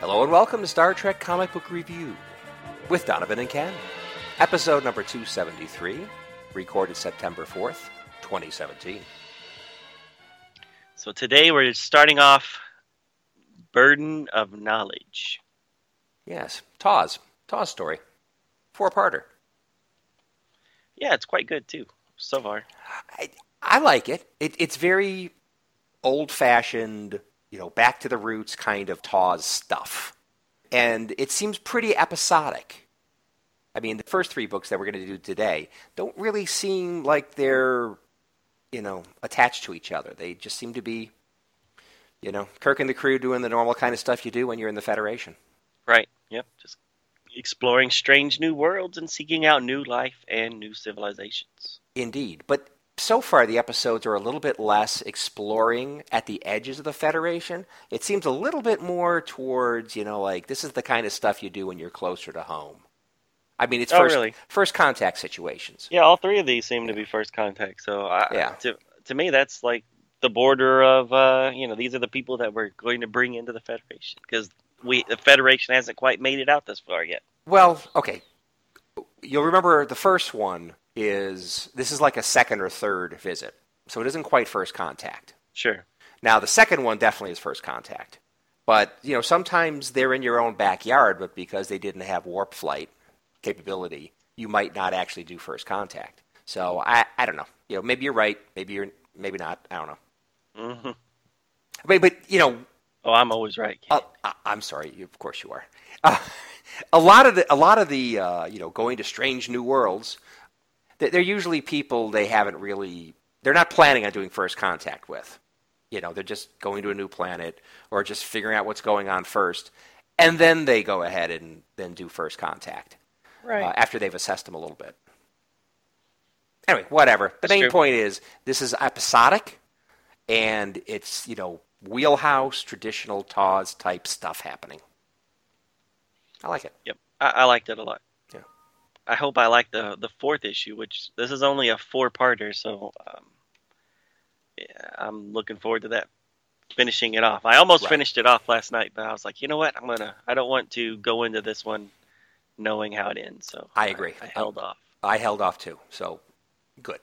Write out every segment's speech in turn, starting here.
Hello and welcome to Star Trek Comic Book Review with Donovan and Ken. Episode number 273, recorded September 4th, 2017. So today we're starting off Burden of Knowledge. Yes, TOS. TOS story. Four-parter. Yeah, it's quite good too, so far. I, I like it. it. It's very old-fashioned, you know, back to the roots kind of TOS stuff. And it seems pretty episodic. I mean, the first three books that we're going to do today don't really seem like they're, you know, attached to each other. They just seem to be, you know, Kirk and the crew doing the normal kind of stuff you do when you're in the Federation. Right. Yep. Just exploring strange new worlds and seeking out new life and new civilizations. Indeed. But so far, the episodes are a little bit less exploring at the edges of the Federation. It seems a little bit more towards, you know, like this is the kind of stuff you do when you're closer to home. I mean, it's Oh, first, really? first contact situations. Yeah, all three of these seem to be first contact. So I, Yeah. to to me, that's like the border of uh, you know these are the people that we're going to bring into the Federation because we the Federation hasn't quite made it out this far yet. Well, okay. You'll remember the first one is this is like a second or third visit. So it isn't quite first contact. Sure. Now, the second one definitely is first contact. But, you know, sometimes they're in your own backyard, but because they didn't have warp flight capability, you might not actually do first contact. So I, I don't know. You know, maybe you're right. Maybe you're maybe not. I don't know. Mm-hmm. But, but you know, Oh, I'm always right. uh, I'm sorry. You, of course you are. Uh, a lot of the a lot of the uh, you know going to strange new worlds. They- They're usually people they haven't really. They're not planning on doing first contact with. You know, they're just going to a new planet or just figuring out what's going on first, and then they go ahead and then do first contact right. uh, after they've assessed them a little bit. Anyway, whatever. The That's main true. point is this is episodic, and it's you know wheelhouse traditional TOS type stuff happening. I like it. Yep, I, I liked it a lot. I hope I like the the fourth issue, which this is only a four parter, so um, yeah, I'm looking forward to that. Finishing it off. I almost Right. finished it off last night, but I was like, you know what? I'm gonna. I don't want to go into this one knowing how it ends. So I agree. I, held off. I held off too, so good.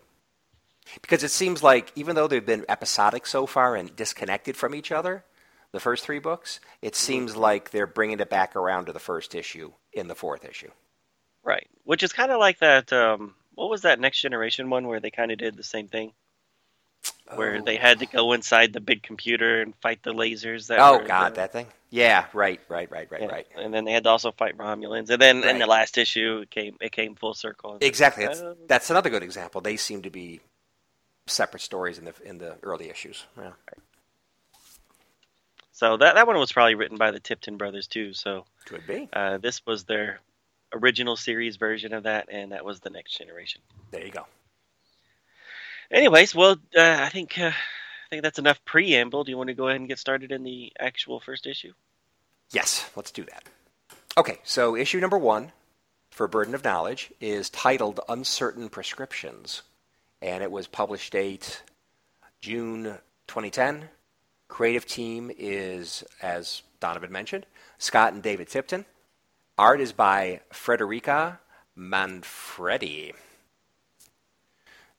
Because it seems like even though they've been episodic so far and disconnected from each other, the first three books, it seems like they're bringing it back around to the first issue in the fourth issue. Right. Which is kind of like that. Um, what was that next generation one where they kind of did the same thing, where Oh. they had to go inside the big computer and fight the lasers. That Oh God, that thing. Yeah, right, right, right, right, Yeah, right. And then they had to also fight Romulans. And then in the last issue, it came it came full circle. Exactly. That's, Uh, that's another good example. They seem to be separate stories in the in the early issues. Yeah. so that that one was probably written by the Tipton brothers too. So Could be. uh, this was their original series version of that, and that was the next generation. There you go. Anyways, well, uh, I think uh, I think that's enough preamble. Do you want to go ahead and get started in the actual first issue? Yes, let's do that. Okay, so issue number one for Burden of Knowledge is titled Uncertain Prescriptions, and it was published date June 2010. Creative team is, as Donovan mentioned, Scott and David Tipton. Art is by Frederica Manfredi.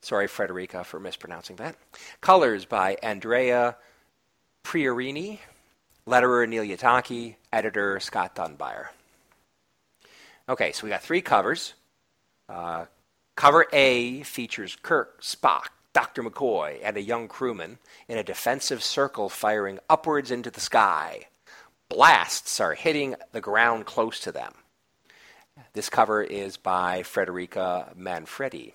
Sorry, Frederica, for mispronouncing that. Colors by Andrea Priorini. Letterer Neil Uyetake, editor Scott Dunbier. Okay, so we got three covers. Uh, cover A features Kirk, Spock, Dr. McCoy, and a young crewman in a defensive circle firing upwards into the sky. Blasts are hitting the ground close to them. This cover is by Frederica Manfredi.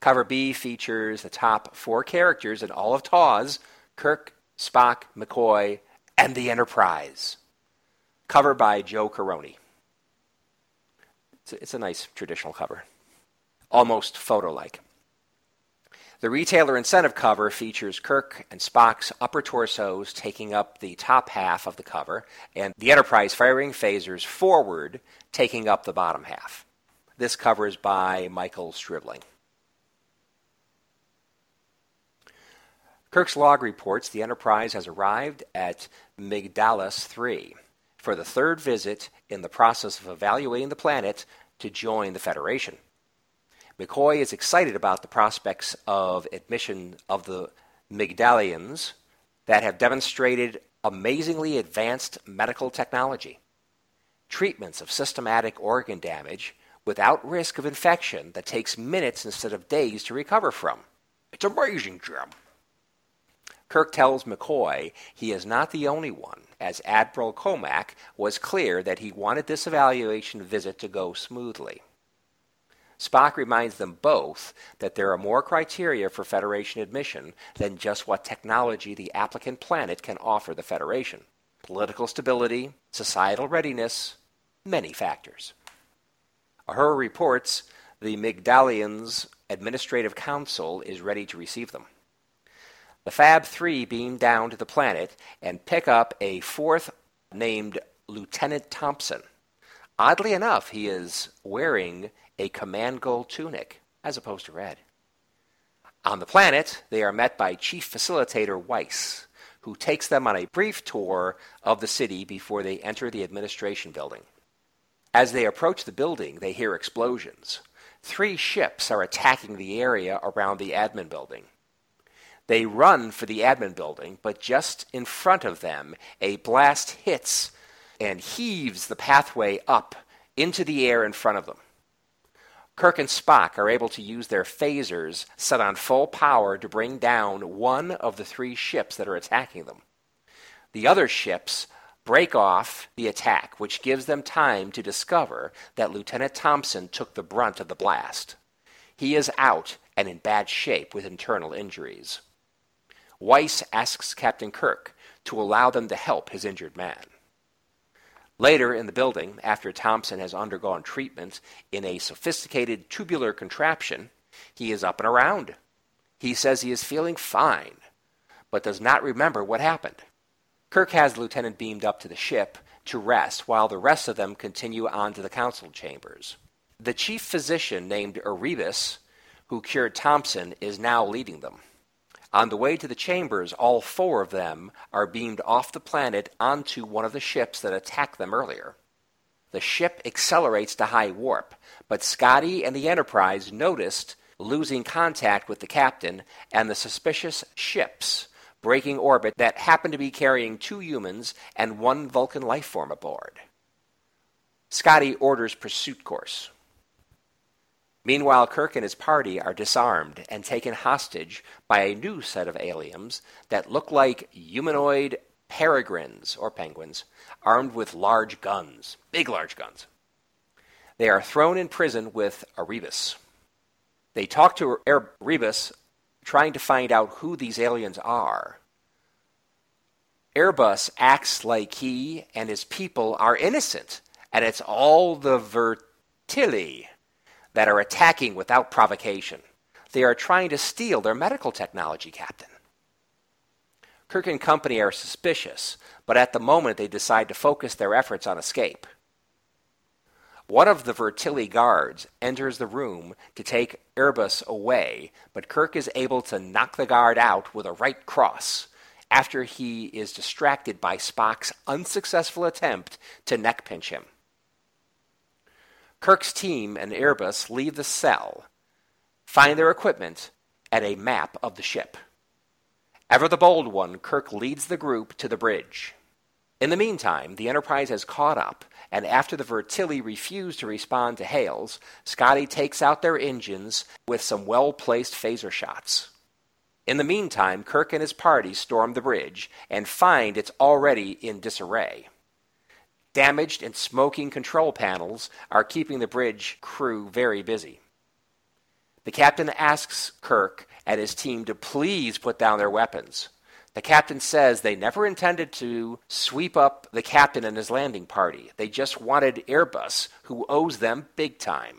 Cover B features the top four characters in all of TOS Kirk, Spock, McCoy, and the Enterprise. Cover by Joe Corroney. It's a, it's a nice traditional cover, almost photo like. The retailer incentive cover features Kirk and Spock's upper torsos taking up the top half of the cover, and the Enterprise firing phasers forward taking up the bottom half. This cover is by Michael Stribling. Kirk's log reports the Enterprise has arrived at Migdalis 3 for the third visit in the process of evaluating the planet to join the Federation. McCoy is excited about the prospects of admission of the Migdalians that have demonstrated amazingly advanced medical technology. Treatments of systematic organ damage without risk of infection that takes minutes instead of days to recover from. It's amazing, Jim. Kirk tells McCoy he is not the only one, as Admiral Komack was clear that he wanted this evaluation visit to go smoothly. Spock reminds them both that there are more criteria for Federation admission than just what technology the applicant planet can offer the Federation political stability, societal readiness, many factors. Uhura reports the Migdalians' administrative council is ready to receive them. The Fab 3 beam down to the planet and pick up a fourth named Lieutenant Thompson. Oddly enough, he is wearing a command gold tunic, as opposed to red. On the planet, they are met by Chief Facilitator Weiss, who takes them on a brief tour of the city before they enter the administration building. As they approach the building, they hear explosions. Three ships are attacking the area around the admin building. They run for the admin building, but just in front of them, a blast hits and heaves the pathway up into the air in front of them. Kirk and Spock are able to use their phasers set on full power to bring down one of the three ships that are attacking them. The other ships break off the attack, which gives them time to discover that Lieutenant Thompson took the brunt of the blast. He is out and in bad shape with internal injuries. Weiss asks Captain Kirk to allow them to help his injured man. Later in the building, after Thompson has undergone treatment in a sophisticated tubular contraption, he is up and around. He says he is feeling fine, but does not remember what happened. Kirk has the lieutenant beamed up to the ship to rest while the rest of them continue on to the council chambers. The chief physician named Erebus, who cured Thompson, is now leading them. On the way to the chambers, all four of them are beamed off the planet onto one of the ships that attacked them earlier. The ship accelerates to high warp, but Scotty and the Enterprise noticed losing contact with the captain and the suspicious ships breaking orbit that happened to be carrying two humans and one Vulcan life form aboard. Scotty orders pursuit course. Meanwhile, Kirk and his party are disarmed and taken hostage by a new set of aliens that look like humanoid peregrines or penguins armed with large guns, big large guns. They are thrown in prison with Erebus. They talk to Erebus, trying to find out who these aliens are. Erebus acts like he and his people are innocent, and it's all the Vertili that are attacking without provocation. They are trying to steal their medical technology, Captain. Kirk and company are suspicious, but at the moment they decide to focus their efforts on escape. One of the Vertili guards enters the room to take Erebus away, but Kirk is able to knock the guard out with a right cross after he is distracted by Spock's unsuccessful attempt to neck pinch him. Kirk's team and Erebus leave the cell, find their equipment, and a map of the ship. Ever the bold one, Kirk leads the group to the bridge. In the meantime, the Enterprise has caught up, and after the Vertili refuse to respond to hails, Scotty takes out their engines with some well placed phaser shots. In the meantime, Kirk and his party storm the bridge and find it's already in disarray. Damaged and smoking control panels are keeping the bridge crew very busy. The captain asks Kirk and his team to please put down their weapons. The captain says they never intended to sweep up the captain and his landing party. They just wanted Erebus, who owes them big time.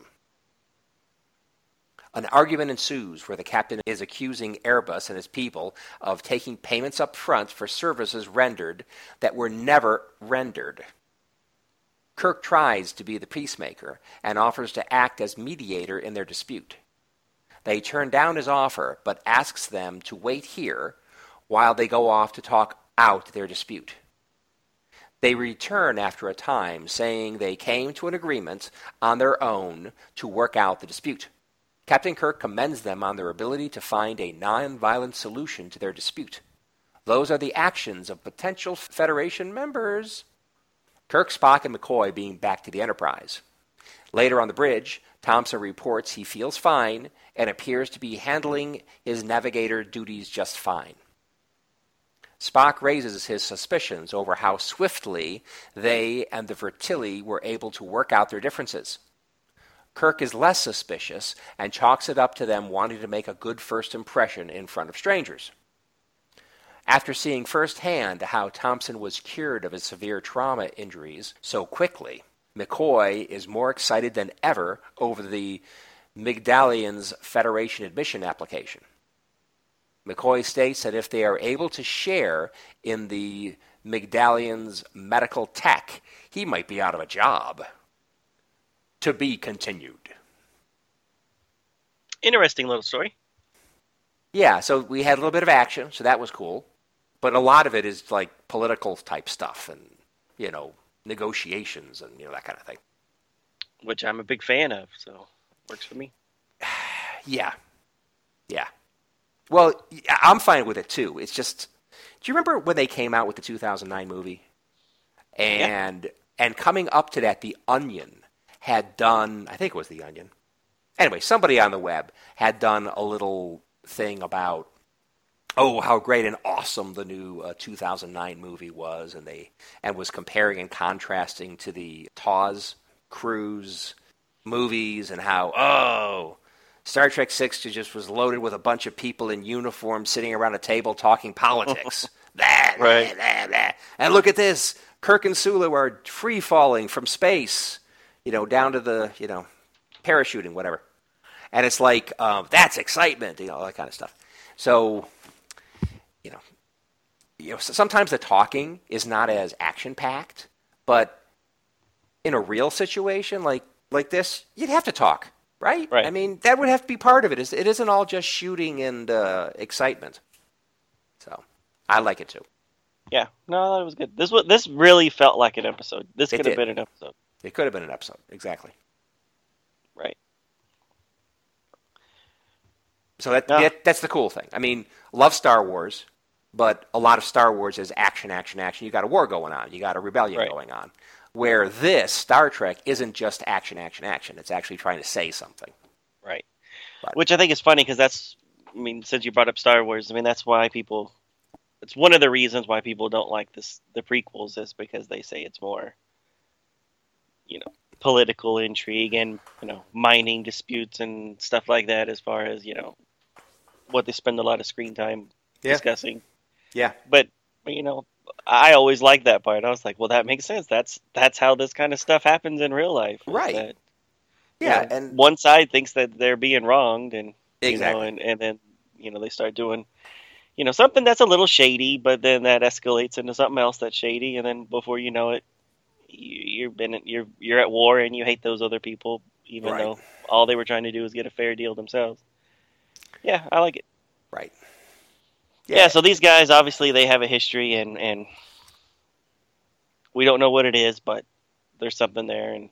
An argument ensues where the captain is accusing Erebus and his people of taking payments up front for services rendered that were never rendered. Kirk tries to be the peacemaker and offers to act as mediator in their dispute. They turn down his offer, but asks them to wait here while they go off to talk out their dispute. They return after a time, saying they came to an agreement on their own to work out the dispute. Captain Kirk commends them on their ability to find a non-violent solution to their dispute. Those are the actions of potential Federation members. Kirk, Spock, and McCoy being back to the Enterprise. Later on the bridge, Thompson reports he feels fine and appears to be handling his navigator duties just fine. Spock raises his suspicions over how swiftly they and the Vertili were able to work out their differences. Kirk is less suspicious and chalks it up to them wanting to make a good first impression in front of strangers. After seeing firsthand how Thompson was cured of his severe trauma injuries so quickly, McCoy is more excited than ever over the Migdalians Federation admission application. McCoy states that if they are able to share in the Migdalians' medical tech, he might be out of a job to be continued. Interesting little story. Yeah, so we had a little bit of action, so that was cool. But a lot of it is like political type stuff and, you know, negotiations and, you know, that kind of thing. Which I'm a big fan of, so works for me. yeah. Yeah. Well, I'm fine with it too. It's just, do you remember when they came out with the 2009 movie? And yeah. and coming up to that, The Onion had done, I think it was The Onion. Anyway, somebody on the web had done a little thing about, oh, how great and awesome the new uh, 2009 movie was, and they and was comparing and contrasting to the TOS Cruise movies, and how oh. Star Trek Six just was loaded with a bunch of people in uniform sitting around a table talking politics. blah, right. And look at this. Kirk and Sulu are free falling from space you know, down to the, you know, parachuting, whatever. And it's like, um, that's excitement, you know, all that kind of stuff. So, you know, sometimes the talking is not as action packed, but in a real situation like like this, you'd have to talk, right? Right. I mean, that would have to be part of it. It isn't all just shooting and uh, excitement. So, I like it too. Yeah, no, I thought it was good. This was this really felt like an episode. This could have been an episode. It could have been an episode, exactly. Right. So that, yeah. that, that's the cool thing. I mean, love Star Wars, but a lot of Star Wars is action, action, action. You got a war going on. You got a rebellion right. going on. Where this Star Trek isn't just action, action, action. It's actually trying to say something. Right. But, Which I think is funny because that's, I mean, since you brought up Star Wars, I mean, that's why people. It's one of the reasons why people don't like this the prequels is because they say it's more you know political intrigue and you know mining disputes and stuff like that as far as you know what they spend a lot of screen time yeah. discussing yeah but you know i always liked that part i was like well that makes sense that's that's how this kind of stuff happens in real life right that, yeah know, and one side thinks that they're being wronged and exactly. you know and, and then you know they start doing you know something that's a little shady but then that escalates into something else that's shady and then before you know it you've been you're you're at war and you hate those other people, even right. though all they were trying to do was get a fair deal themselves. Yeah, I like it. Right. Yeah. yeah. So these guys obviously they have a history and and we don't know what it is, but there's something there, and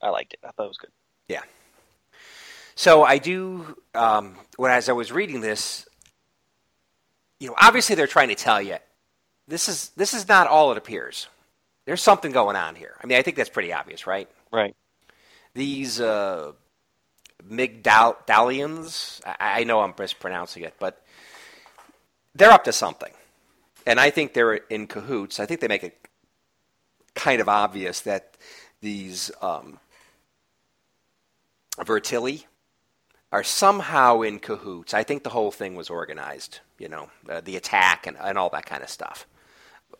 I liked it. I thought it was good. Yeah. So I do. Um, when as I was reading this, you know, obviously they're trying to tell you this is this is not all it appears. There's something going on here. I mean, I think that's pretty obvious, right? Right. These uh, Migdalians, I, I know I'm mispronouncing it, but they're up to something. And I think they're in cahoots. I think they make it kind of obvious that these um, Vertili, are somehow in cahoots. I think the whole thing was organized, you know, uh, the attack and, and all that kind of stuff.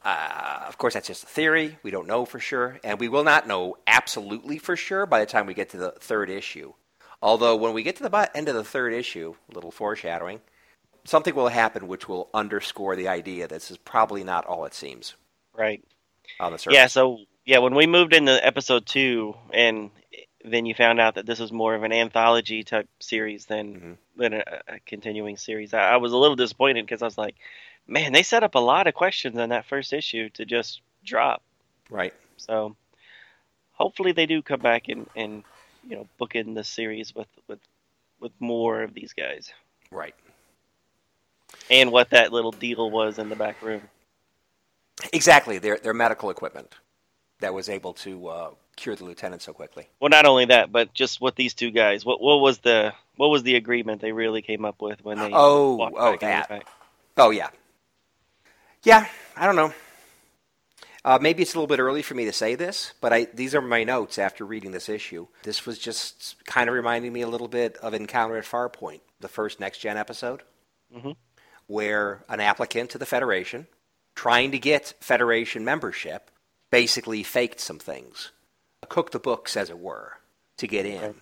Uh, of course, that's just a theory. We don't know for sure. And we will not know absolutely for sure by the time we get to the third issue. Although, when we get to the end of the third issue, a little foreshadowing, something will happen which will underscore the idea that this is probably not all it seems. Right. On the surface. Yeah, so, yeah, when we moved into episode two, and then you found out that this was more of an anthology type series than mm-hmm. than a, a, continuing series. I, I was a little disappointed because I was like, man, they set up a lot of questions in that first issue to just drop. Right. So hopefully they do come back and, and you know book in the series with with with more of these guys. Right. And what that little deal was in the back room. Exactly, their their medical equipment that was able to uh, cure the lieutenant so quickly. Well, not only that, but just what these two guys. What what was the what was the agreement they really came up with when they? Oh, oh, that. Oh, yeah. Yeah, I don't know. Uh, maybe it's a little bit early for me to say this, but I, these are my notes after reading this issue. This was just kind of reminding me a little bit of Encounter at Farpoint, the first Next Gen episode, mm-hmm. Where an applicant to the Federation, trying to get Federation membership, basically faked some things, cooked the books, as it were, to get in. Okay.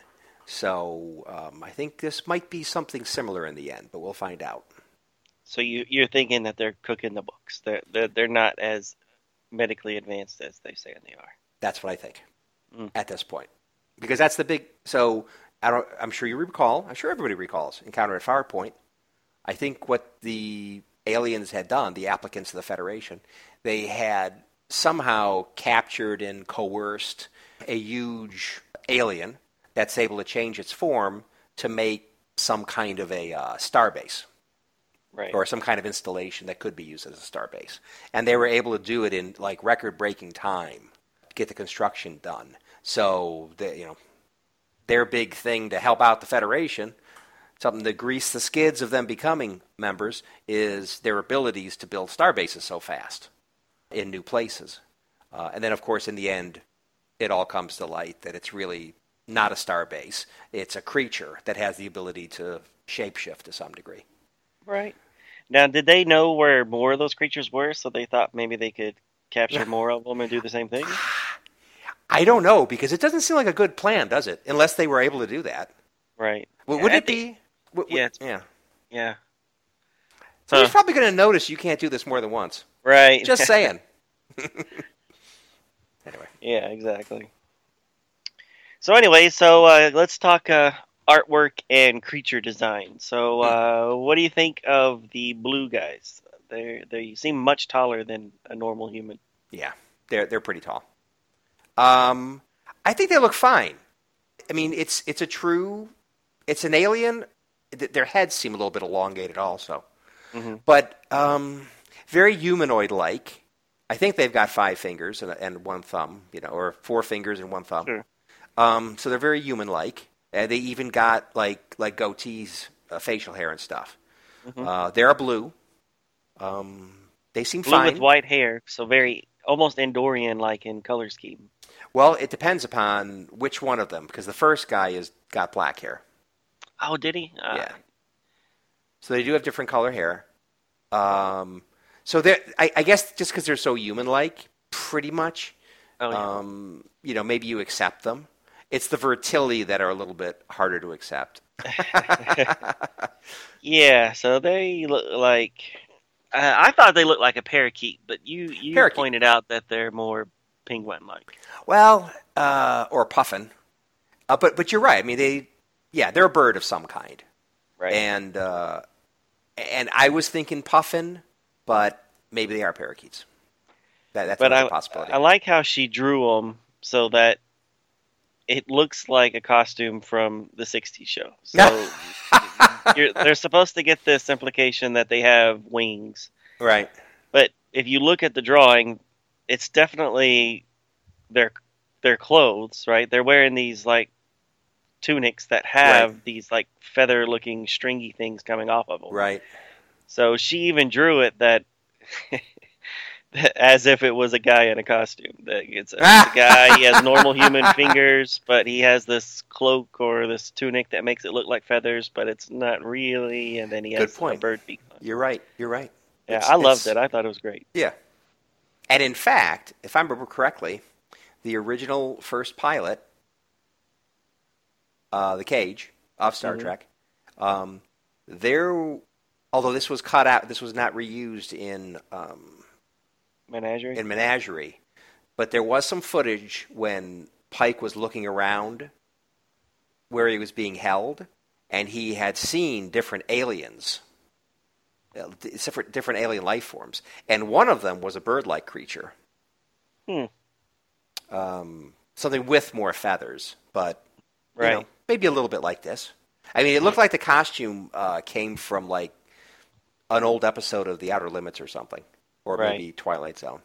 So um, I think this might be something similar in the end, but we'll find out. So you you're thinking that they're cooking the books. They're they're, they're not as medically advanced as they say they are. That's what I think mm. at this point, because that's the big. So I don't. I'm sure you recall. I'm sure everybody recalls Encounter at Farpoint. I think what the aliens had done, the applicants of the Federation, they had somehow captured and coerced a huge alien that's able to change its form to make some kind of a uh, starbase right. or some kind of installation that could be used as a star base. And they were able to do it in like record breaking time, to get the construction done. So the, you know, their big thing to help out the Federation, something to grease the skids of them becoming members, is their abilities to build star bases so fast in new places. Uh, and then, of course, in the end, it all comes to light that it's really not a star base. It's a creature that has the ability to shapeshift to some degree. Right. Now, did they know where more of those creatures were, so they thought maybe they could capture more of them and do the same thing? I don't know because it doesn't seem like a good plan, does it? Unless they were able to do that. Right. Well, would it be? Yeah. Yeah. Yeah. So he's probably going to notice you can't do this more than once. Right. Just saying. anyway. Yeah, exactly. So anyway, so uh, let's talk uh, artwork and creature design. So, hmm. uh, what do you think of the blue guys? They they seem much taller than a normal human. Yeah, they're they're pretty tall. Um, I think they look fine. I mean, it's it's a true, it's an alien. Their heads seem a little bit elongated, also, mm-hmm. but um, very humanoid-like. I think they've got five fingers and, and, one thumb, you know, or four fingers and one thumb. Sure. Um, so they're very human-like. Uh, they even got like like goatees, uh, facial hair and stuff. Mm-hmm. Uh, they're blue. Um, they seem blue fine. with white hair, so very almost Andorian like in color scheme. Well, it depends upon which one of them, because the first guy is got black hair. Oh, did he? Uh, yeah. So they do have different color hair. Um, so they I, I guess just because they're so human-like, pretty much. Oh, yeah. um, you know, maybe you accept them. It's the Vertili that are a little bit harder to accept. yeah, so they look like. Uh, I thought they looked like a parakeet, but you you parakeet. pointed out that they're more penguin-like. Well, uh, or puffin, uh, but but you're right. I mean, they yeah, they're a bird of some kind, right? And uh, and I was thinking puffin, but maybe they are parakeets. That, that's but I, possibility. I like how she drew them so that it looks like a costume from the 60s show. So they're supposed to get this implication that they have wings. Right. But if you look at the drawing, it's definitely their their clothes, right? They're wearing these like tunics that have right. these like feather looking stringy things coming off of them. Right. So she even drew it that as if it was a guy in a costume. That it's a, a guy. He has normal human fingers, but he has this cloak or this tunic that makes it look like feathers, but it's not really. And then he Good has point. a bird beak. On. You're right. You're right. Yeah, It's- I loved it. I thought it was great. Yeah. And in fact, if I remember correctly, the original first pilot, uh, the Cage off Star Mhm. Trek, um, there, although this was cut out, this was not reused in um, Menagerie. in Menagerie, but there was some footage when Pike was looking around where he was being held, and he had seen different aliens, uh, different different alien life forms, and one of them was a bird-like creature, Hmm. um, something with more feathers, but you Right. know, maybe a little bit like this. I mean, it looked like the costume uh, came from like an old episode of The Outer Limits or something, or Right. maybe Twilight Zone.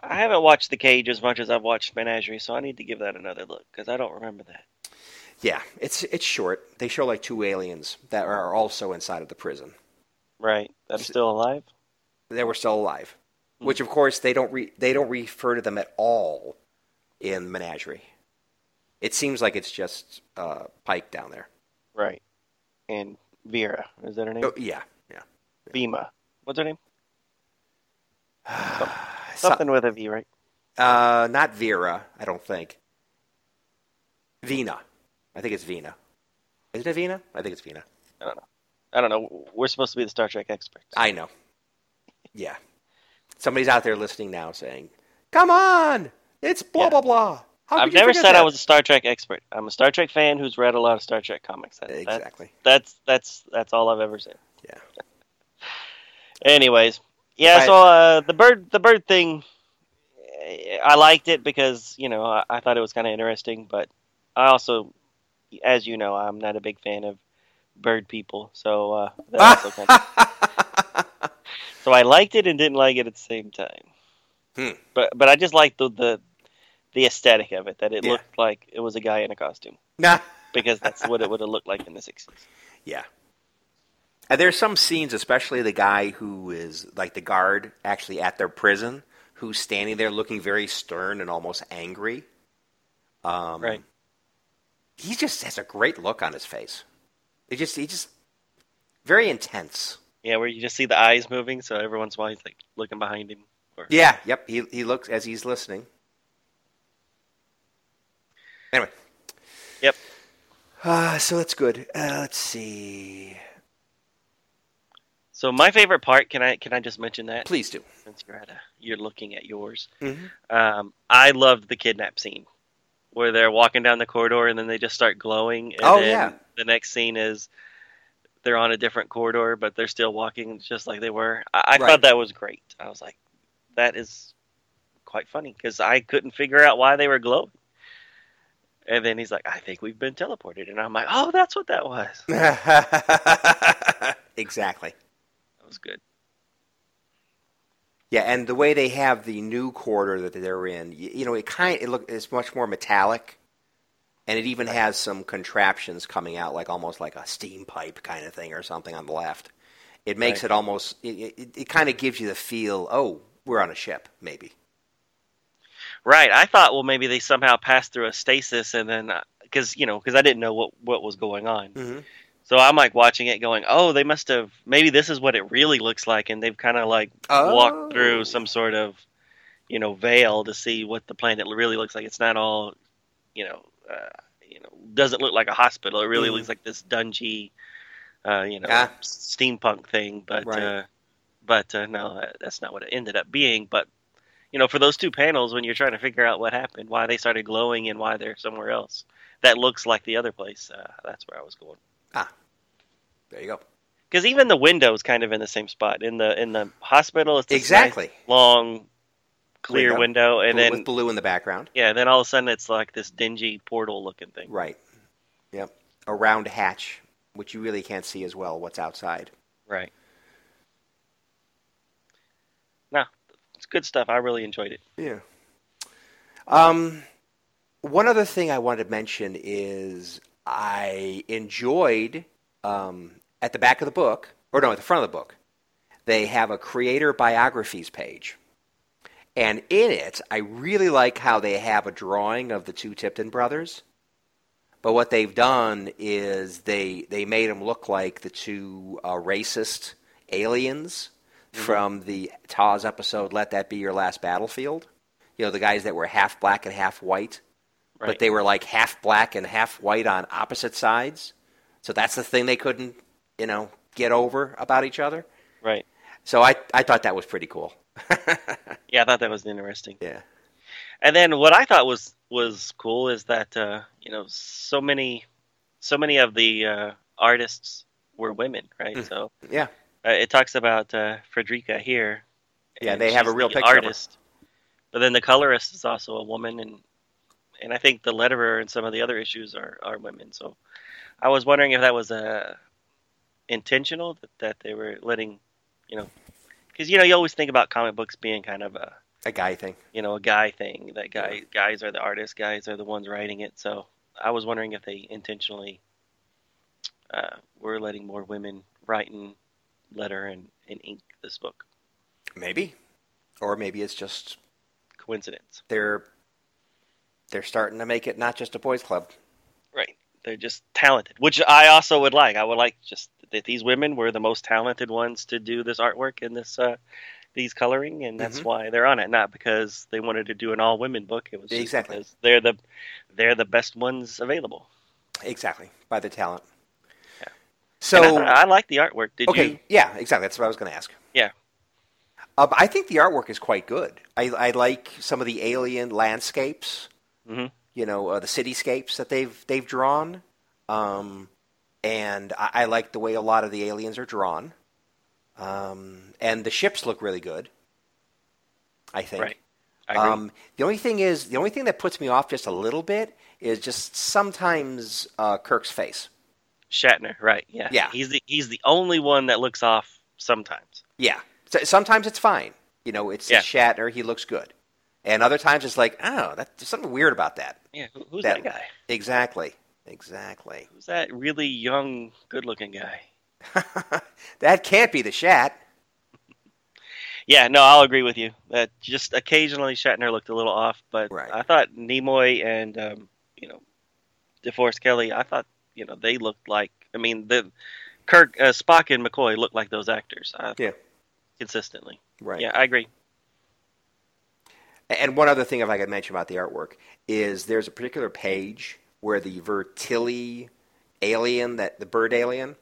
I haven't watched The Cage as much as I've watched Menagerie, so I need to give that another look because I don't remember that. Yeah, it's it's short. They show like two aliens that are also inside of the prison. Right. I'm still alive. They were still alive, Hmm. which of course they don't re- they don't refer to them at all in Menagerie. It seems like it's just uh, Pike down there. Right. And Vera is that her name? Oh, yeah, yeah. Vima. What's her name? So- Something with a V, right? uh, not Vera, I don't think. Vina, I think it's Vina. Is it Vina? I think it's Vina. I don't know. I don't know. We're supposed to be the Star Trek experts. I know. Yeah. Somebody's out there listening now saying, "Come on, it's blah Yeah. blah blah." How I've never said I was a Star Trek expert. I'm a Star Trek fan who's read a lot of Star Trek comics. That, that- exactly. that's that's that's all I've ever said. Yeah. Anyways, yeah. I- So uh, the bird, the bird thing, I liked it because you know I, I thought it was kind of interesting, but I also, as you know, I'm not a big fan of bird people. So uh, that also kind of, so I liked it and didn't like it at the same time. Hmm. But but I just liked the the the aesthetic of it that it Yeah. looked like it was a guy in a costume nah. because that's what it would have looked like in the 60s. Yeah. And there's some scenes, especially the guy who is like the guard actually at their prison, who's standing there looking very stern and almost angry. Um, Right. He just has a great look on his face. It just, he just very intense. Yeah, where you just see the eyes moving, so every once in a while he's like looking behind him. Or, Yeah. Yep. He he looks as he's listening. Anyway. Yep. Uh, so that's good. Uh, let's see. So my favorite part, can I can I just mention that Please do. since you're at a, you're looking at yours? Mhm. Um, I loved the kidnap scene where they're walking down the corridor and then they just start glowing. And Oh, then yeah. The next scene is they're on a different corridor, but they're still walking just like they were. I, I Right. thought that was great. I was like, that is quite funny because I couldn't figure out why they were glowing. And then he's like, I think we've been teleported. And I'm like, oh, that's what that was. exactly. That was good. Yeah, and the way they have the new corridor that they're in, you, you know, it kind it look it's much more metallic, and it even has some contraptions coming out, like almost like a steam pipe kind of thing or something on the left. It makes Right. it almost it, it, it kind of gives you the feel, oh, we're on a ship, maybe. Right. I thought, well, maybe they somehow passed through a stasis and then, because, you know, because I didn't know what, what was going on. Mm-hmm. So I'm like watching it going, oh, they must have, maybe this is what it really looks like. And they've kind of like Oh. walked through some sort of, you know, veil to see what the planet really looks like. It's not all, you know, uh, you know, doesn't look like a hospital. It really Mhm. looks like this dungy, uh, you know, Ah. steampunk thing. But, Right. uh, but uh, no, that's not what it ended up being. But you know, for those two panels, when you're trying to figure out what happened, why they started glowing, and why they're somewhere else, that looks like the other place. Uh, that's where I was going. Ah, there you go. Because even the window's kind of in the same spot. In the in the hospital, it's Exactly. nice, long, clear Window. window, and Blue- then with blue in the background. yeah, and then all of a sudden it's like this dingy portal-looking thing. Right. Yep. A round hatch, which you really can't see as well what's outside. Right. No, good stuff. I really enjoyed it. Yeah. Um, one other thing I wanted to mention is I enjoyed um, at the back of the book, or no, at the front of the book, they have a creator biographies page. And in it, I really like how they have a drawing of the two Tipton brothers. But what they've done is they they made them look like the two uh, racist aliens mm-hmm. from the TOS episode "Let That Be Your Last Battlefield." You know, the guys that were half black and half white, right. but they were like half black and half white on opposite sides. So that's the thing they couldn't, you know, get over about each other. Right. So I I thought that was pretty cool. yeah, I thought that was interesting. Yeah. And then what I thought was was cool is that uh, you know so many so many of the uh, artists were women, right? Mm. So yeah, uh, it talks about uh, Frederica here. Yeah, they have a real picture artist, but then the colorist is also a woman, and and I think the letterer and some of the other issues are are women. So I was wondering if that was a uh, intentional that, that they were letting, you know, because you know you always think about comic books being kind of a a guy thing. You know, a guy thing. That guy guys are the artists, guys are the ones writing it. So I was wondering if they intentionally uh, were letting more women write and letter and, and ink this book. Maybe, or maybe it's just coincidence. They're they're starting to make it not just a boys' club. Right. They're just talented, which I also would like. I would like just that these women were the most talented ones to do this artwork in this uh, these coloring, and that's mm-hmm. why they're on it. Not because they wanted to do an all women book. It was exactly because they're the they're the best ones available. Exactly by the talent. So I, I, like the artwork. Did okay, you? Yeah, exactly. That's what I was going to ask. Yeah. Uh, I think the artwork is quite good. I, I like some of the alien landscapes. Mm-hmm. You know, uh, the cityscapes that they've they've drawn, um, and I, I like the way a lot of the aliens are drawn. Um, and the ships look really good. I think. Right. I um, the only thing is, the only thing that puts me off just a little bit is just sometimes uh, Kirk's face. Shatner, right? Yeah. Yeah. He's the he's the only one that looks off sometimes. Yeah. So, sometimes it's fine. You know, it's, yeah. Shatner. He looks good. And other times it's like, oh, that, there's something weird about that. Yeah. Who's that, that guy? Exactly. Exactly. Who's that really young, good-looking guy? that can't be the Shat. Yeah, no, I'll agree with you. That just occasionally Shatner looked a little off, but right. I thought Nimoy and um, you know DeForest Kelley, I thought you know they looked like. I mean, the Kirk, uh, Spock, and McCoy looked like those actors. Uh, yeah, consistently. Right. Yeah, I agree. And one other thing, if I could mention about the artwork, is there's a particular page where the Vertili alien, that the bird alien,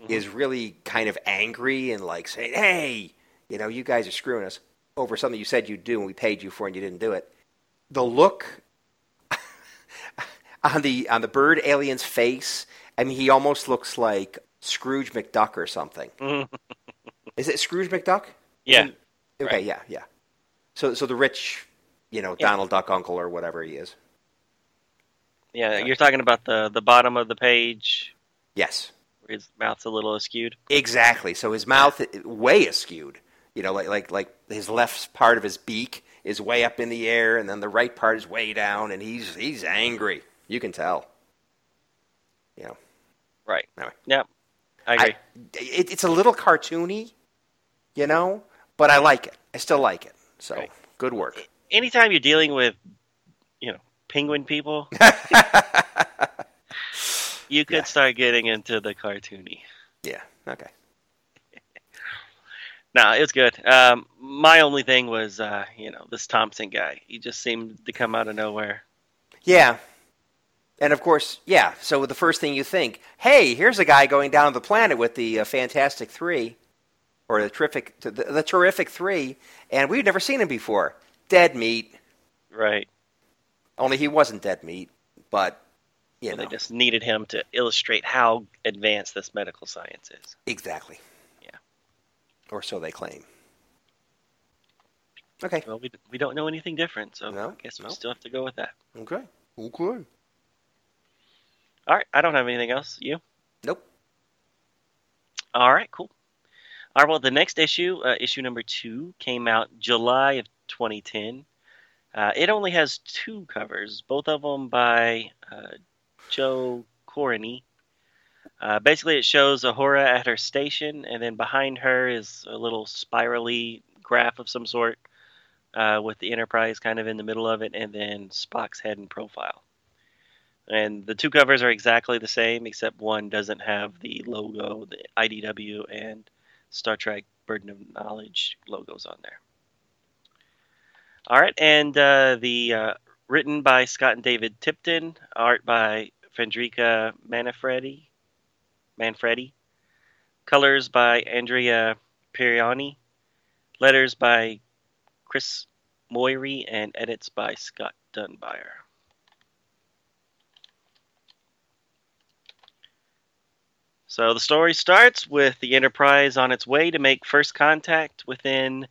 mm-hmm. is really kind of angry and like saying, "Hey, you know, you guys are screwing us over something you said you'd do and we paid you for and you didn't do it." The look on the on the bird alien's face, I mean, he almost looks like Scrooge McDuck or something. is it Scrooge McDuck? Yeah. okay. Right. Yeah. Yeah. So so the rich, you know, yeah. Donald Duck uncle or whatever he is. Yeah, you're talking about the the bottom of the page. Yes his mouth's a little askewed. Exactly. So his mouth way askewed. You know, like like like his left part of his beak is way up in the air, and then the right part is way down, and he's he's angry. You can tell. You know. Right. Anyway. Yep. I agree. I, it, it's a little cartoony, you know, but I like it. I still like it. So right. good work. Anytime you're dealing with, you know, penguin people. you could yeah. start getting into the cartoony. Yeah. Okay. no, it was good. Um, my only thing was, uh, you know, this Thompson guy. He just seemed to come out of nowhere. Yeah. And of course, yeah. So the first thing you think, hey, here's a guy going down the planet with the uh, Fantastic Three, or the terrific, the, the terrific three, and we've never seen him before. Dead meat. Right. Only he wasn't dead meat, but you so know. they just needed him to illustrate how advanced this medical science is. Exactly. Yeah. Or so they claim. Okay. Well, we, we don't know anything different, so no, I guess we no. still have to go with that. Okay. Okay. All right. I don't have anything else. You? Nope. All right. Cool. All right. Well, the next issue, uh, issue number two, came out July of 2010. Uh, it only has two covers, both of them by uh, Joe Corroney. Uh, basically, it shows Uhura at her station, and then behind her is a little spirally graph of some sort uh, with the Enterprise kind of in the middle of it, and then Spock's head and profile. And the two covers are exactly the same, except one doesn't have the logo, the IDW and Star Trek Burden of Knowledge logos on there. All right, and uh, the uh, written by Scott and David Tipton, art by Federica Manfredi, Manfredi, colors by Andrea Pieroni, letters by Chris Mowry, and edits by Scott Dunbier. So the story starts with the Enterprise on its way to make first contact within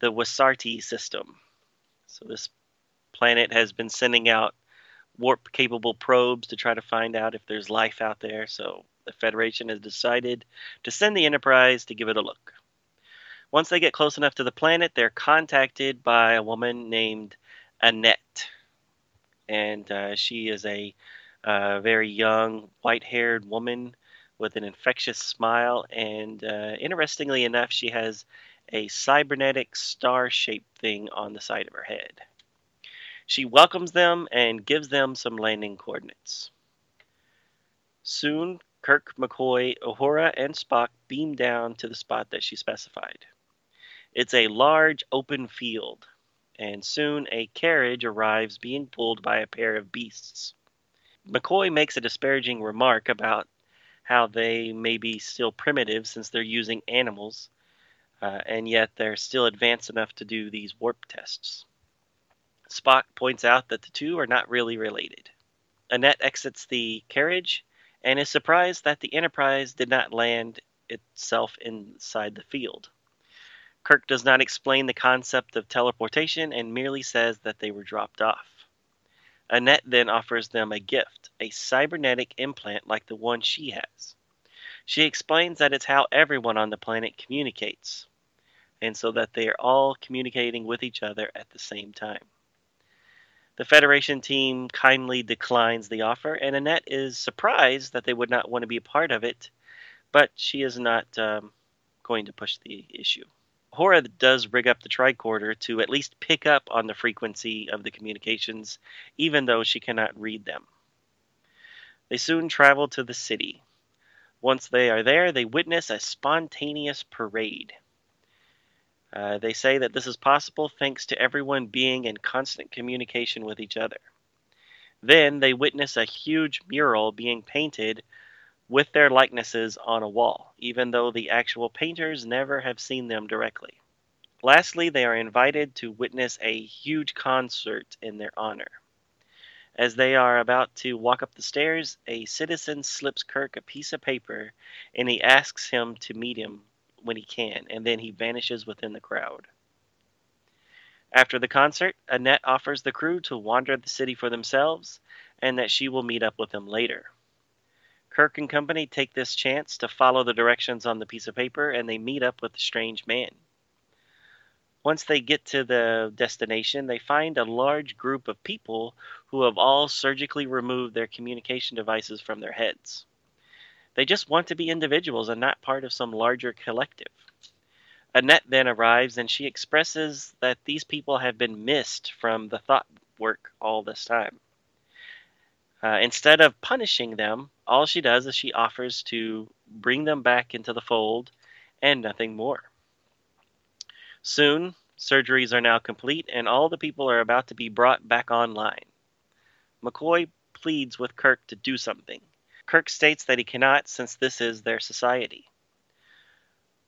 the Wasarti system. So this planet has been sending out warp capable probes to try to find out if there's life out there. So the Federation has decided to send the Enterprise to give it a look. Once they get close enough to the planet, they're contacted by a woman named Annette. And uh, she is a uh, very young, white haired woman with an infectious smile, and uh, interestingly enough, she has a cybernetic star shaped thing on the side of her head. She welcomes them and gives them some landing coordinates. Soon, Kirk, McCoy, Uhura, and Spock beam down to the spot that she specified. It's a large open field, and soon a carriage arrives being pulled by a pair of beasts. McCoy makes a disparaging remark about how they may be still primitive since they're using animals, uh, and yet they're still advanced enough to do these warp tests. Spock points out that the two are not really related. Annette exits the carriage and is surprised that the Enterprise did not land itself inside the field. Kirk does not explain the concept of teleportation and merely says that they were dropped off. Annette then offers them a gift, a cybernetic implant like the one she has. She explains that it's how everyone on the planet communicates, and so that they are all communicating with each other at the same time. The Federation team kindly declines the offer, and Annette is surprised that they would not want to be a part of it, but she is not um, going to push the issue. Uhura does rig up the tricorder to at least pick up on the frequency of the communications, even though she cannot read them. They soon travel to the city. Once they are there, they witness a spontaneous parade. Uh, they say that this is possible thanks to everyone being in constant communication with each other. Then they witness a huge mural being painted with their likenesses on a wall, even though the actual painters never have seen them directly. Lastly, they are invited to witness a huge concert in their honor. As they are about to walk up the stairs, a citizen slips Kirk a piece of paper and he asks him to meet him when he can, and then he vanishes within the crowd. After the concert, Annette offers the crew to wander the city for themselves and that she will meet up with them later. Kirk and company take this chance to follow the directions on the piece of paper and they meet up with the strange man. Once they get to the destination, they find a large group of people who have all surgically removed their communication devices from their heads. They just want to be individuals and not part of some larger collective. Annette then arrives and she expresses that these people have been missed from the thought work all this time. Uh, instead of punishing them, all she does is she offers to bring them back into the fold and nothing more. Soon, surgeries are now complete and all the people are about to be brought back online. McCoy pleads with Kirk to do something. Kirk states that he cannot since this is their society.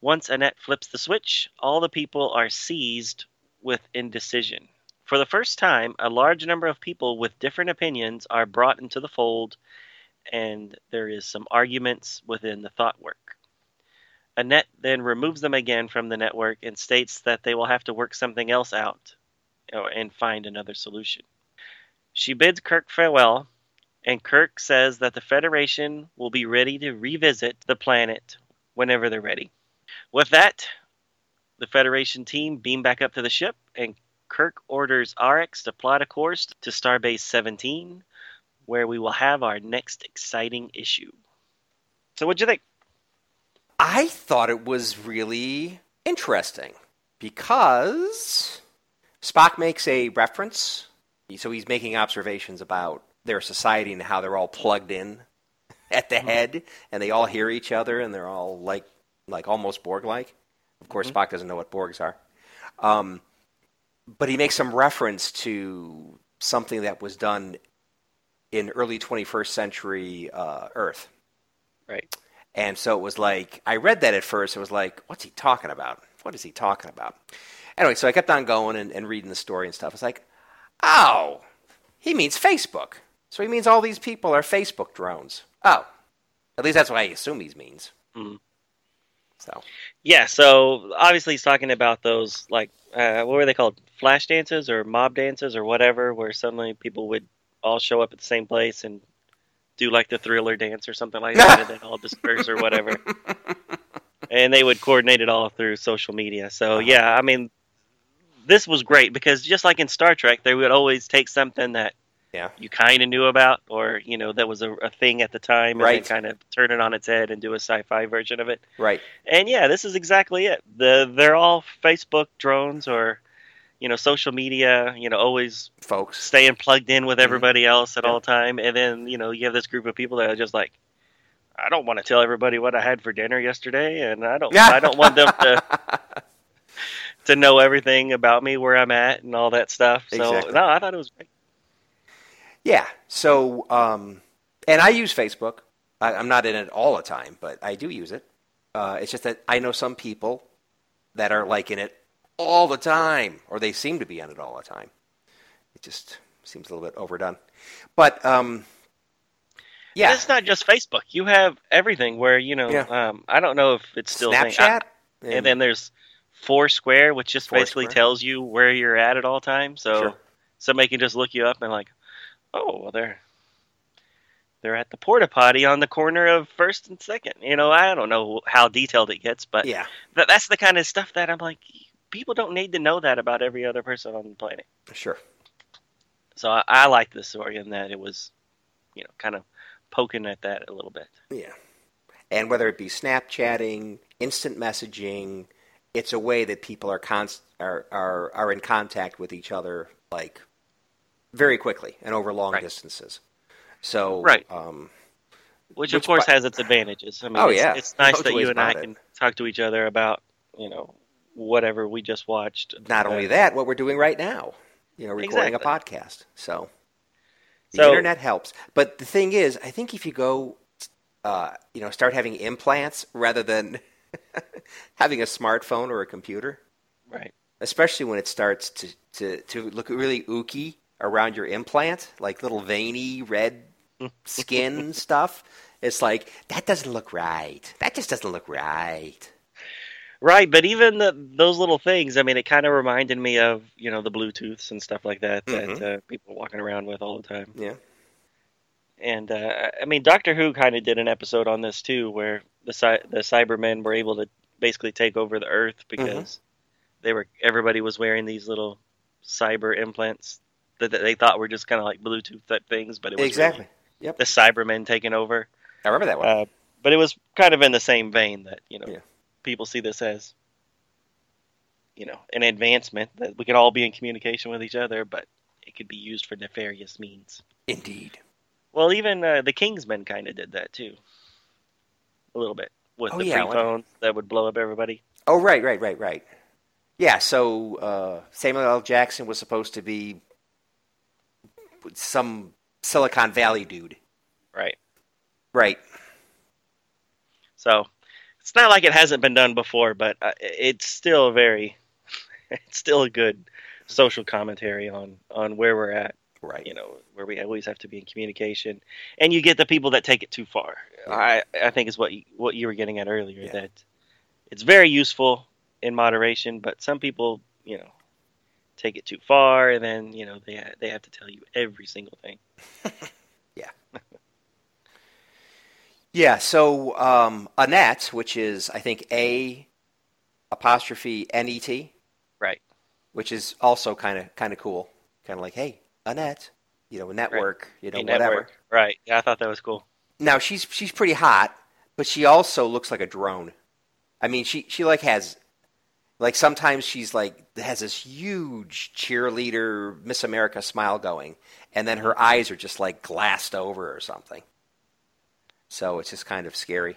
Once Annette flips the switch, all the people are seized with indecision. For the first time, a large number of people with different opinions are brought into the fold and there is some arguments within the thought work. Annette then removes them again from the network and states that they will have to work something else out and find another solution. She bids Kirk farewell, and Kirk says that the Federation will be ready to revisit the planet whenever they're ready. With that, the Federation team beam back up to the ship, and Kirk orders Arex to plot a course to Starbase 17, where we will have our next exciting issue. So what'd you think? I thought it was really interesting because Spock makes a reference. So he's making observations about their society and how they're all plugged in at the head, and they all hear each other, and they're all like, like almost Borg-like. Of course, Spock doesn't know what Borgs are. Um, but he makes some reference to something that was done in early 21st century uh, Earth. Right. And so it was like, I read that at first. It was like, what's he talking about? What is he talking about? Anyway, so I kept on going and, and reading the story and stuff. It's like, oh, he means Facebook. So he means all these people are Facebook drones. Oh, at least that's what I assume he means. Mhm. So, Yeah, so obviously he's talking about those like uh, what were they called? Flash dances or mob dances or whatever, where suddenly people would all show up at the same place and do like the thriller dance or something like that, and then all disperse or whatever. And they would coordinate it all through social media. So Uh-huh. yeah, I mean, this was great because just like in Star Trek, they would always take something that yeah. you kind of knew about, or you know that was a, a thing at the time, and Right. kind of turn it on its head and do a sci-fi version of it. Right. And yeah, this is exactly it. The they're all Facebook drones or you know social media. You know, always Folks. staying plugged in with mm-hmm. everybody else at Yeah. all time. And then you know you have this group of people that are just like, I don't want to tell everybody what I had for dinner yesterday, and I don't I don't want them to to know everything about me, where I'm at, and all that stuff. So Exactly. no, I thought it was great. Yeah. So, um, and I use Facebook. I, I'm not in it all the time, but I do use it. Uh, it's just that I know some people that are like in it all the time, or they seem to be in it all the time. It just seems a little bit overdone. But um, yeah, It's not just Facebook. You have everything where you know. Yeah. Um, I don't know if it's still thing. I- Snapchat, and then there's Foursquare, which just basically tells you where you're at at all times. So Sure. somebody can just look you up and like, oh, well, they're they're at the porta potty on the corner of First and Second. You know, I don't know how detailed it gets, but yeah, th- that's the kind of stuff that I'm like, people don't need to know that about every other person on the planet. sure. So I, I like this story in that it was, you know, kind of poking at that a little bit. Yeah. And whether it be Snapchatting, instant messaging, it's a way that people are const- are, are are in contact with each other like very quickly and over long Right. distances. So Right. um, Which, of course by- has its advantages. I mean, Oh, it's, yeah. it's nice that you and I it. can talk to each other about, you know, whatever we just watched. not Uh, only that, what we're doing right now, you know, recording Exactly. a podcast. So the So- internet helps. But the thing is, I think if you go, uh, you know, start having implants rather than having a smartphone or a computer, Right. especially when it starts to, to, to look really ooky around your implant, like little veiny red skin stuff. It's like that doesn't look right. That just doesn't look right. Right, but even the, those little things, I mean, it kind of reminded me of, you know, the Bluetooths and stuff like that that Mhm. uh, people are walking around with all the time. Yeah. And, uh, I mean, Doctor Who kind of did an episode on this too, where the, cy- the Cybermen were able to basically take over the Earth because they were everybody was wearing these little cyber implants that, they thought were just kind of like Bluetooth type things, but it was really Exactly. Yep. the Cybermen taking over. I remember that one. Uh, but it was kind of in the same vein that you know Yeah. people see this as you know an advancement that we can all be in communication with each other, but it could be used for nefarious means. Indeed. Well, even uh, the Kingsmen kind of did that too, a little bit with Oh, the yeah, free phones that would blow up everybody. Oh, right, right, right, right. Yeah, so uh, Samuel L. Jackson was supposed to be some Silicon Valley dude. Right. Right. So it's not like it hasn't been done before, but uh, it's still very, it's still a good social commentary on on where we're at. Right. you know, where we always have to be in communication, and you get the people that take it too far. I I think is what you, what you were getting at earlier Yeah. that it's very useful in moderation, but some people, you know, take it too far, and then you know they ha- they have to tell you every single thing. Yeah, yeah. so um, Annette, which is, I think, A apostrophe N E T, Right. which is also kind of kind of cool. Kind of like, hey, Annette, you know, a network, you know, A whatever. network. Right. Yeah, I thought that was cool. Now she's she's pretty hot, but she also looks like a drone. I mean, she she like has like sometimes she's like has this huge cheerleader Miss America smile going, and then her eyes are just like glassed over or something. So it's just kind of scary.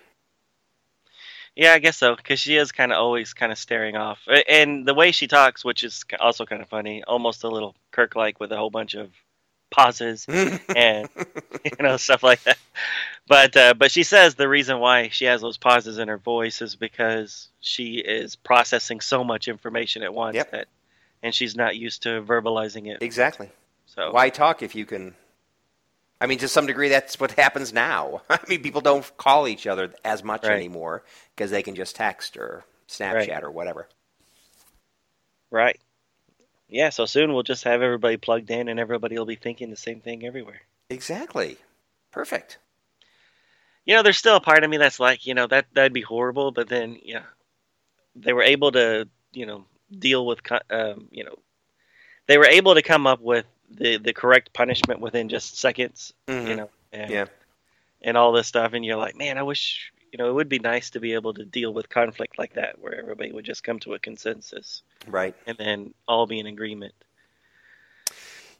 Yeah, I guess so because she is kind of always kind of staring off, and the way she talks, which is also kind of funny, almost a little Kirk-like with a whole bunch of pauses and you know stuff like that. But uh, but she says the reason why she has those pauses in her voice is because she is processing so much information at once Yep. that, and she's not used to verbalizing it. exactly. So Why talk if you can? I mean, to some degree, that's what happens now. I mean, people don't call each other as much Right. anymore because they can just text or Snapchat Right. or whatever. right, yeah. So soon we'll just have everybody plugged in, and everybody will be thinking the same thing everywhere. Exactly. Perfect. you know, there's still a part of me that's like, you know, that that'd be horrible. But then, yeah, they were able to, you know, deal with, um, you know, they were able to come up with the the correct punishment within just seconds. You Mhm. know, and, Yeah. and all this stuff. And you're like, man, I wish, you know, it would be nice to be able to deal with conflict like that, where everybody would just come to a consensus Right. and then all be in agreement.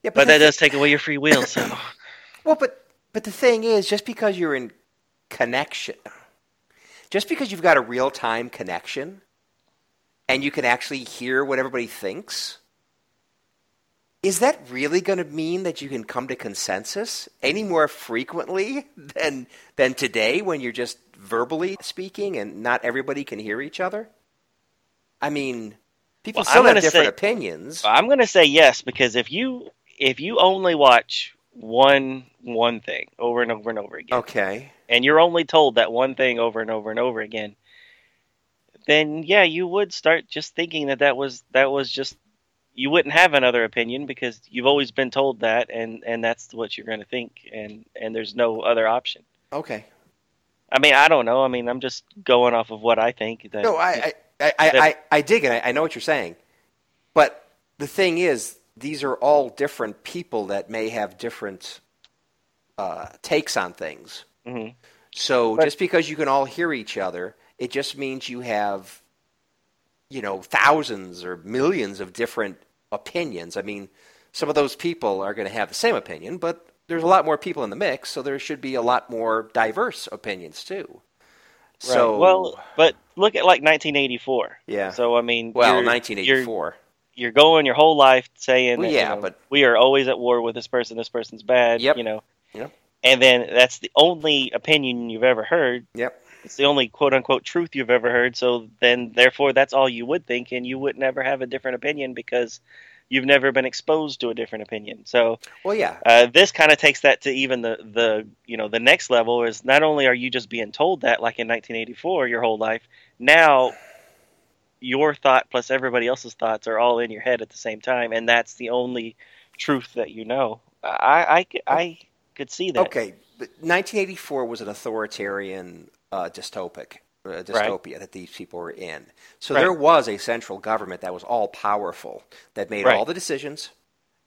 Yeah, But the that thi- does take away your free will. So Well, but but the thing is, just because you're in connection, just because you've got a real time connection, and you can actually hear what everybody thinks, is that really going to mean that you can come to consensus any more frequently than than today when you're just verbally speaking and not everybody can hear each other? I mean, people Well, still have different say- opinions. I'm gonna say yes because if you if you only watch one one thing over and over and over again, Okay. and you're only told that one thing over and over and over again, then yeah, you would start just thinking that that was that was just you wouldn't have another opinion because you've always been told that, and and that's what you're gonna think, and and there's no other option. Okay. I mean, I don't know. I mean, I'm just going off of what I think. That No, I, I, I, I, I dig it. I, I know what you're saying. But the thing is, these are all different people that may have different uh, takes on things. Mhm. So But- just because you can all hear each other, it just means you have, you know, thousands or millions of different opinions. I mean, some of those people are going to have the same opinion, but there's a lot more people in the mix, so there should be a lot more diverse opinions too. So well, but look at like 1984. Yeah. So I mean, well, you're- 1984. You're, you're going your whole life saying, Well, that, yeah, you know, but- we are always at war with this person. This person's bad. Yep. You know. Yep. And then that's the only opinion you've ever heard. Yep. It's the only quote unquote truth you've ever heard. So then, therefore, that's all you would think, and you would never have a different opinion because you've never been exposed to a different opinion. So Well, yeah. uh, this kind of takes that to even the the you know the next level is not only are you just being told that like in 1984 your whole life now your thought plus everybody else's thoughts are all in your head at the same time and that's the only truth that you know I I could see that Okay, 1984 was an authoritarian uh, dystopic uh, dystopia that these people were in. So Right. there was a central government that was all powerful that made Right. all the decisions,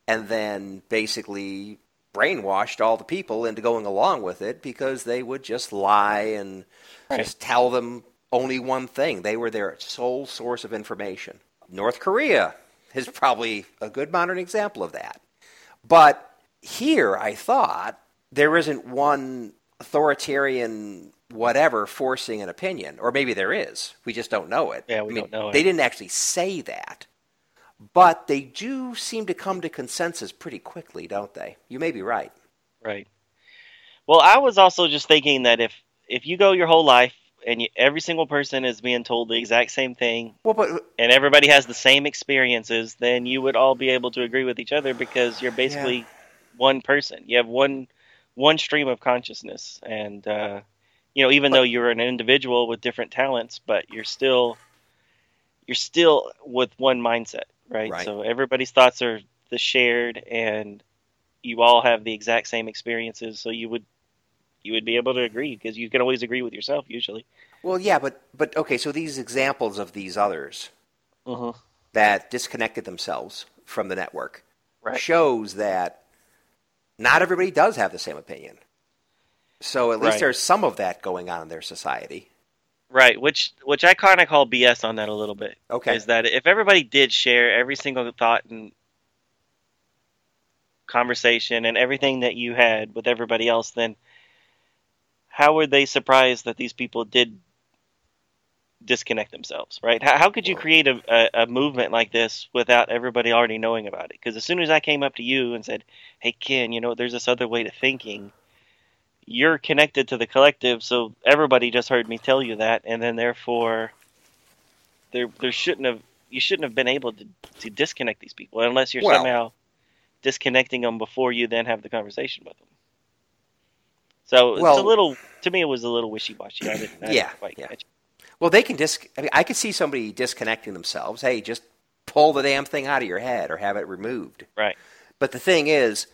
and then basically brainwashed all the people into going along with it because they would just lie and Right. just tell them only one thing. They were their sole source of information. North Korea is probably a good modern example of that. But here, I thought there isn't one authoritarian whatever forcing an opinion, or maybe there is. We just don't know it. Yeah, we I mean, don't know it. They didn't actually say that, but they do seem to come to consensus pretty quickly, don't they? You may be right. right well i was also just thinking that if if you go your whole life and you, every single person is being told the exact same thing Well, but and everybody has the same experiences, then you would all be able to agree with each other because you're basically one person. You have one one stream of consciousness, and uh, you know, even But- though you're an individual with different talents, but you're still you're still with one mindset, right? Right. So everybody's thoughts are the shared, and you all have the exact same experiences. So you would you would be able to agree because you can always agree with yourself usually. well, yeah, but but okay. So these examples of these others Mm-hmm. that disconnected themselves from the network Right. shows that not everybody does have the same opinion. So at least Right. there's some of that going on in their society. Right, which which I kind of call BS on that a little bit. Okay. Is that if everybody did share every single thought and conversation and everything that you had with everybody else, then how were they surprised that these people did disconnect themselves? Right? How, how could you create a, a, a movement like this without everybody already knowing about it? Because as soon as I came up to you and said, "Hey, Ken, you know, there's this other way to thinking." You're connected to the collective, so everybody just heard me tell you that, and then therefore there there shouldn't have you shouldn't have been able to to disconnect these people unless you're Well- somehow disconnecting them before you then have the conversation with them. So it's a little to me it was a little wishy washy. I didn't, I didn't Yeah, quite yeah. catch. Well, they can dis. I mean, I could see somebody disconnecting themselves. Hey, just pull the damn thing out of your head or have it removed. Right. But the thing is,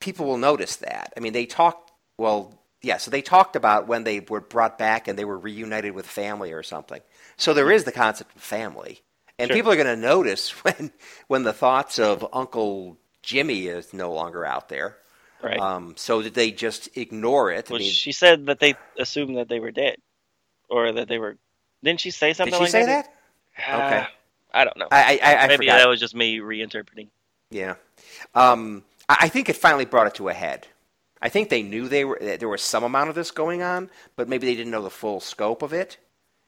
people will notice that. I mean, they talked. Well, yeah. So they talked about when they were brought back and they were reunited with family or something. So there is the concept of family, and Sure. people are going to notice when when the thoughts of Uncle Jimmy is no longer out there. Right. Um, so did they just ignore it? I mean, she said that they assumed that they were dead, or that they were. Didn't she say something did she like say that? that? Okay. Uh, I don't know. I I, I, I Maybe forgot. that was just me reinterpreting. Yeah, um, I think it finally brought it to a head. I think they knew they were that there was some amount of this going on, but maybe they didn't know the full scope of it.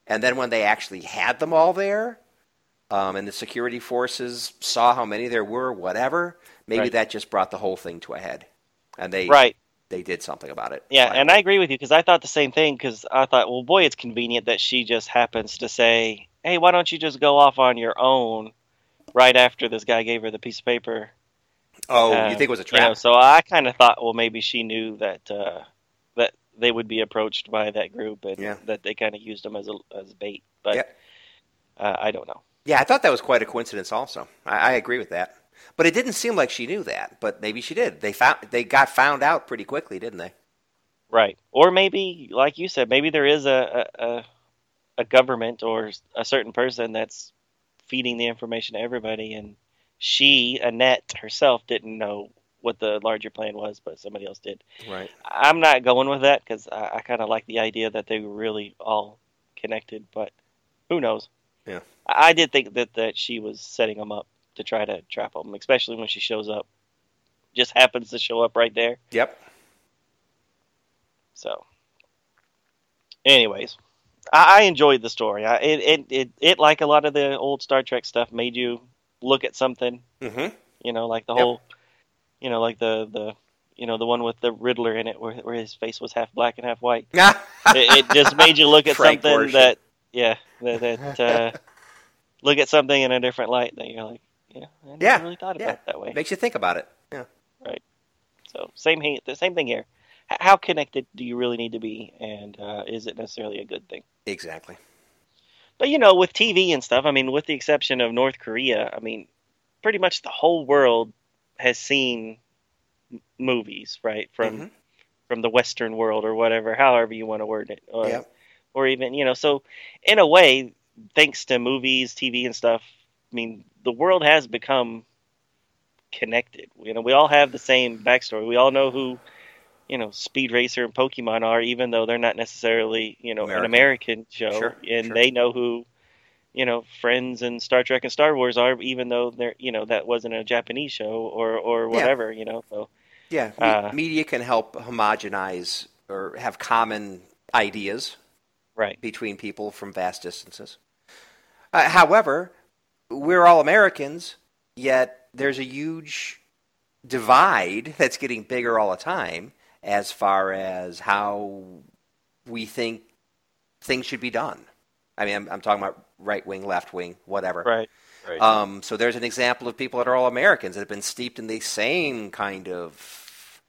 And then when they actually had them all there, um, and the security forces saw how many there were, whatever, maybe Right. that just brought the whole thing to a head, and they Right. they did something about it. Yeah, finally. and I agree with you because I thought the same thing because I thought, well, boy, it's convenient that she just happens to say, hey, why don't you just go off on your own right after this guy gave her the piece of paper? Oh, Uh, you think it was a You know, trap? so I kind of thought, well, maybe she knew that uh, that they would be approached by that group and Yeah. that they kind of used them as a as bait. But Yeah. uh, I don't know. Yeah, I thought that was quite a coincidence. Also, I, I agree with that. But it didn't seem like she knew that. But maybe she did. They found they got found out pretty quickly, didn't they? Right. Or maybe, like you said, maybe there is a, a, a, a government or a certain person that's feeding the information to everybody, and she, Annette herself, didn't know what the larger plan was, but somebody else did. Right. I'm not going with that because I, I kind of like the idea that they were really all connected, but who knows? Yeah. I, I did think that, that she was setting them up to try to trap them, especially when she shows up. Just happens to show up right there. Yep. So, anyways, I, I enjoyed the story. I, it, it, it, it, like a lot of the old Star Trek stuff, made you look at something. Mm-hmm. You know, like the Yep. whole, you know, like the the, you know, the one with the Riddler in it, where where his face was half black and half white. it, it just made you look at Frank something Gorshin. that, yeah, that, that uh, look at something in a different light. That you're like, yeah, I never Yeah, really thought about yeah. it that way. Makes you think about it. Yeah. Right. So same he- the same thing here. H- How connected do you really need to be, and uh, is it necessarily a good thing? Exactly. But you know, with TV and stuff, I mean, with the exception of North Korea, I mean, pretty much the whole world has seen m- movies, right? From Mhm. from the Western world or whatever, however you want to word it, or Yep. or even you know, so in a way, thanks to movies, TV, and stuff, I mean, the world has become connected. You know, we all have the same backstory. We all know who. You know, Speed Racer and Pokemon are, even though they're not necessarily, you know, an American. American show, Sure, and sure. they know who you know, Friends and Star Trek and Star Wars are, even though they're, you know, that wasn't a Japanese show or or Yeah. whatever, you know. So Yeah. me- Uh, media can help homogenize or have common ideas right, between people from vast distances. Uh, however, we're all Americans, yet there's a huge divide that's getting bigger all the time as far as how we think things should be done. I mean, I'm, I'm talking about right wing, left wing, whatever. right, right, Um, so there's an example of people that are all Americans that have been steeped in the same kind of,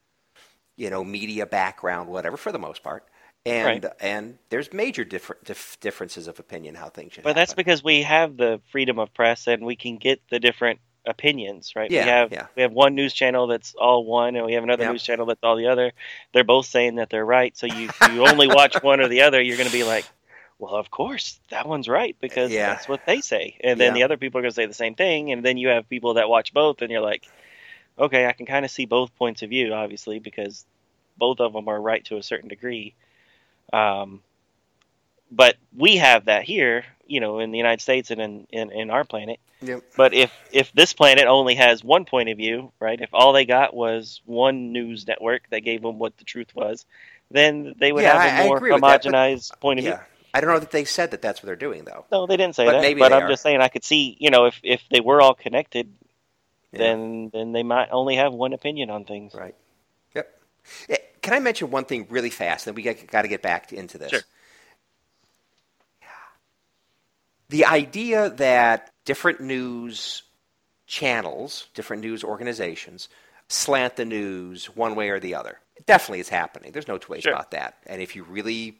you know, media background, whatever, for the most part. And Right. and there's major differ- dif- differences of opinion how things should but that's because we have the freedom of press and we can get the different opinions, right? Yeah, we have yeah. we have one news channel that's all one, and we have another Yeah. news channel that's all the other. They're both saying that they're right, so you you only watch one or the other, you're going to be like. Well, of course, that one's right because Yeah. that's what they say. And then Yeah. the other people are going to say the same thing. And then you have people that watch both, and you're like, okay, I can kind of see both points of view, obviously, because both of them are right to a certain degree. Um, but we have that here, you know, in the United States and in, in, in our planet. Yep. But if if this planet only has one point of view, right? If all they got was one news network that gave them what the truth was, then they would Yeah, have a more with that, homogenized point of view. I don't know that they said that that's what they're doing, though. No, they didn't say But that. maybe but I'm are. just saying I could see, you know, if if they were all connected, Yeah. then then they might only have one opinion on things. Right. Yep. Eh, Can I mention one thing really fast? Then we got, got to get back into this. Sure. The idea that different news channels, different news organizations, slant the news one way or the other. It definitely is happening. There's no two ways Sure. about that. And if you really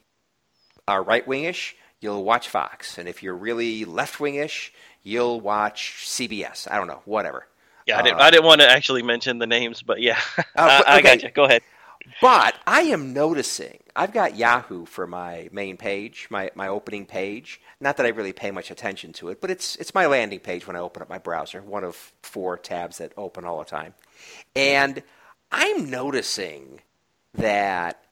are right wingish, you'll watch Fox. And if you're really left wingish, you'll watch CBS. I don't know, whatever. Yeah, I didn't. Uh, I didn't want to actually mention the names, but yeah, I, but- I okay. got you. Go ahead. But I am noticing I've got Yahoo for my main page, my, my opening page. Not that I really pay much attention to it, but it's it's my landing page when I open up my browser, one of four tabs that open all the time. And I'm noticing that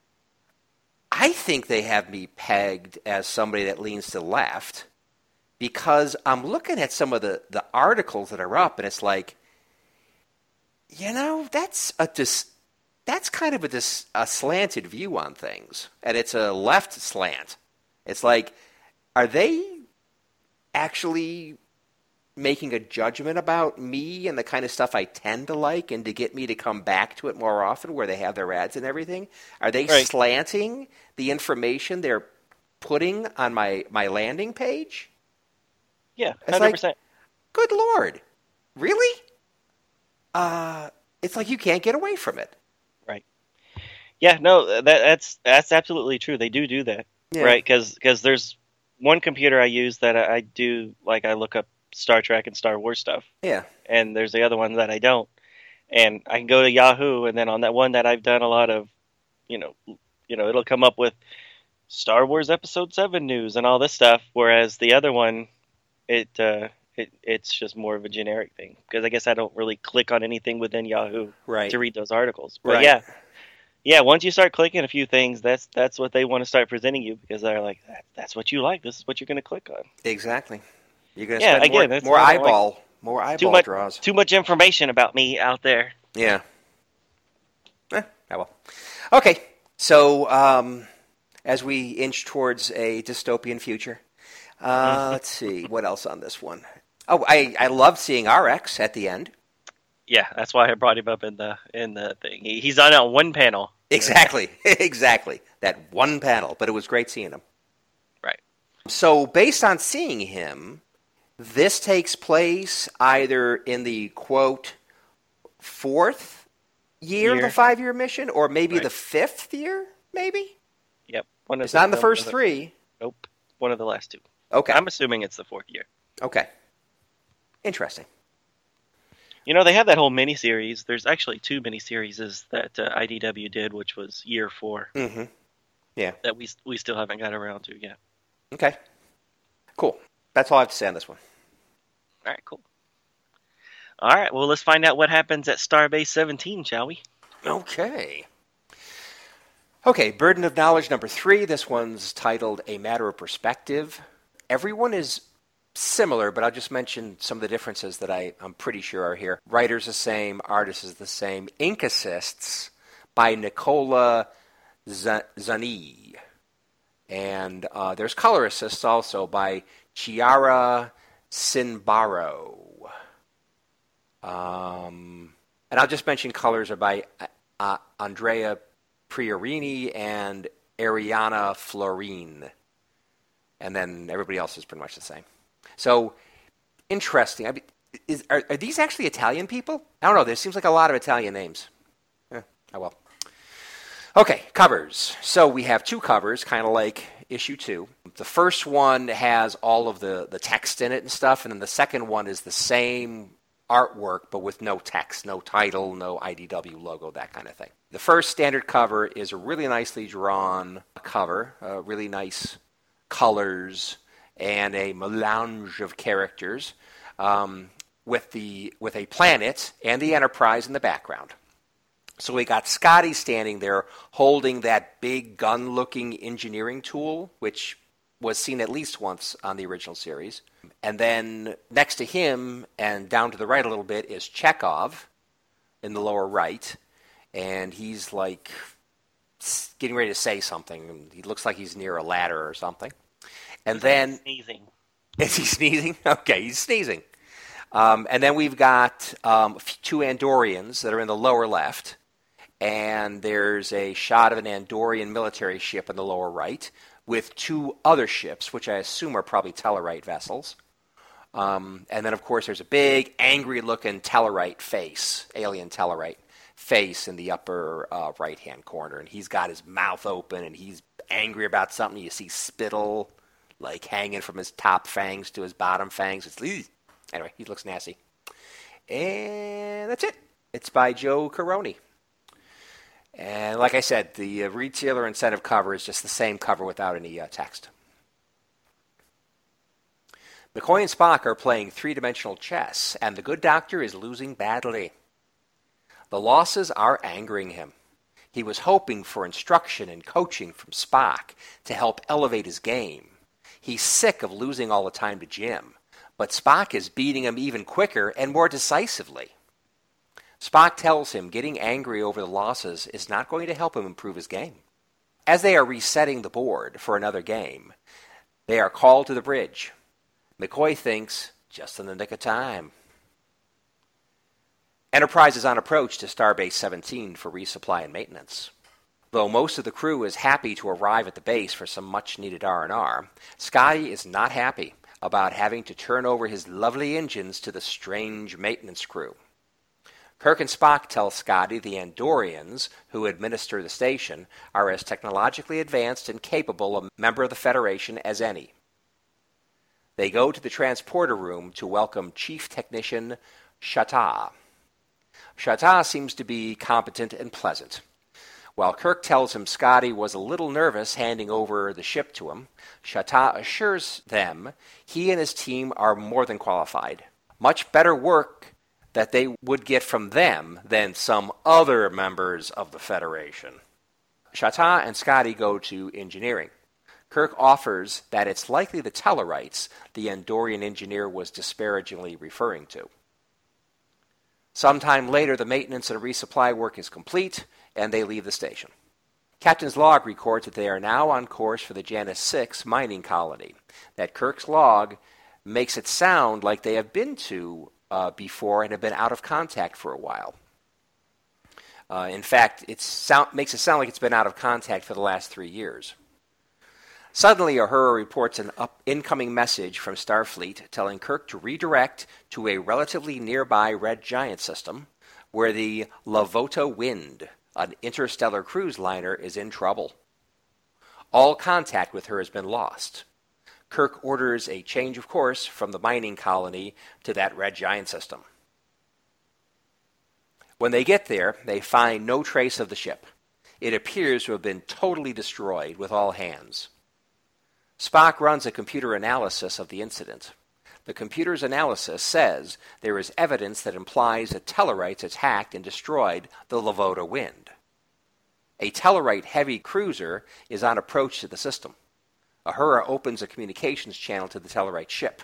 I think they have me pegged as somebody that leans to the left because I'm looking at some of the, the articles that are up and it's like, you know, that's a dis- that's kind of a, dis- a slanted view on things, and it's a left slant. It's like, are they actually making a judgment about me and the kind of stuff I tend to like, and to get me to come back to it more often, where they have their ads and everything? Are they Right. slanting the information they're putting on my my landing page? Yeah, It's hundred like-. Good lord, really? Uh, it's like you can't get away from it. Yeah, no, that that's that's absolutely true. They do do that, Yeah. right? Because there's one computer I use that I, I do like I look up Star Trek and Star Wars stuff, Yeah. and there's the other one that I don't. And I can go to Yahoo, and then on that one that I've done a lot of, you know, you know, it'll come up with Star Wars Episode Seven news and all this stuff. Whereas the other one, it uh, it it's just more of a generic thing because I guess I don't really click on anything within Yahoo Right. to read those articles. But Right. yeah, yeah. Once you start clicking a few things, that's that's what they want to start presenting you because they're like, that, that's what you like. This is what you're going to click on. Exactly. You're going to Yeah, spend again, more, more I like. eyeball, more eyeball Too much, draws. too much information about me out there. Yeah. Eh, oh well. Okay. So um, as we inch towards a dystopian future, uh, let's see what else on this one. Oh, I I love seeing Arex at the end. Yeah, that's why I brought him up in the in the thing. He, he's on that one panel. Exactly. exactly. That one panel, but it was great seeing him. Right. So, based on seeing him, this takes place either in the quote fourth year, of the five year mission, or maybe Right. the fifth year, maybe? Yep. One of It's not in the first three. Nope. One of the last two. Okay. I'm assuming it's the fourth year. Okay. Interesting. You know, they have that whole miniseries. There's actually two miniseries that uh, IDW did, which was year four, Mm-hmm. Yeah. That we we still haven't got around to yet. Okay. Cool. That's all I have to say on this one. All right, cool. All right, well, let's find out what happens at Starbase 17, shall we? Okay. Okay, Burden of Knowledge number three. This one's titled A Matter of Perspective. Everyone is similar, but I'll just mention some of the differences that I, I'm pretty sure are here. Writer's the same, artist is the same. Ink assists by Nicola Zani. And uh, there's color assists also by Chiara Sinbaro. Um, and I'll just mention colors are by uh, uh, Andrea Priorini and Arianna Florean. And then everybody else is pretty much the same. So, interesting. I mean, is, are, are these actually Italian people? I don't know. There seems like a lot of Italian names. Eh, oh well. Okay, covers. So we have two covers, kind of like issue two. The first one has all of the, the text in it and stuff, and then the second one is the same artwork but with no text, no title, no IDW logo, that kind of thing. The first standard cover is a really nicely drawn cover, uh, really nice colors, and a melange of characters um, with, the, with a planet and the Enterprise in the background. So we got Scotty standing there holding that big gun looking engineering tool, which was seen at least once on the original series. And then next to him and down to the right a little bit is Chekov in the lower right. And he's like getting ready to say something. He looks like he's near a ladder or something. And then. Sneezing. Is he sneezing? Okay, he's sneezing. Um, and then we've got um, two Andorians that are in the lower left. And there's a shot of an Andorian military ship in the lower right with two other ships, which I assume are probably Tellarite vessels. Um, and then, of course, there's a big, angry looking Tellarite face, alien Tellarite face in the upper uh, right hand corner. And he's got his mouth open and he's angry about something. You see spittle like hanging from his top fangs to his bottom fangs. It's anyway, he looks nasty. And that's it. It's by Joe Corroney. And like I said, the uh, retailer incentive cover is just the same cover without any uh, text. McCoy and Spock are playing three dimensional chess, and the good doctor is losing badly. The losses are angering him. He was hoping for instruction and coaching from Spock to help elevate his game. He's sick of losing all the time to Jim, but Spock is beating him even quicker and more decisively. Spock tells him getting angry over the losses is not going to help him improve his game. As they are resetting the board for another game, they are called to the bridge. McCoy thinks, just in the nick of time. Enterprise is on approach to Starbase 17 for resupply and maintenance. Though most of the crew is happy to arrive at the base for some much needed R&R, Scotty is not happy about having to turn over his lovely engines to the strange maintenance crew. Kirk and Spock tell Scotty the Andorians, who administer the station, are as technologically advanced and capable a member of the Federation as any. They go to the transporter room to welcome Chief Technician Shata. Shata seems to be competent and pleasant. While Kirk tells him Scotty was a little nervous handing over the ship to him, Shata assures them he and his team are more than qualified. Much better work that they would get from them than some other members of the Federation. Shata and Scotty go to engineering. Kirk offers that it's likely the Tellarites the Andorian engineer was disparagingly referring to. Sometime later, the maintenance and resupply work is complete, and they leave the station. Captain's log records that they are now on course for the Janus 6 mining colony. That Kirk's log makes it sound like they have been to uh, before and have been out of contact for a while. Uh, in fact, it sound, makes it sound like it's been out of contact for the last three years. Suddenly, Uhura reports an up- incoming message from Starfleet telling Kirk to redirect to a relatively nearby red giant system where the Lavota Wind, an interstellar cruise liner, is in trouble. All contact with her has been lost. Kirk orders a change of course from the mining colony to that red giant system. When they get there, they find no trace of the ship. It appears to have been totally destroyed with all hands. Spock runs a computer analysis of the incident. The computer's analysis says there is evidence that implies that Tellarites attacked and destroyed the Lavota Wind. A Tellarite heavy cruiser is on approach to the system. Uhura opens a communications channel to the Tellarite ship.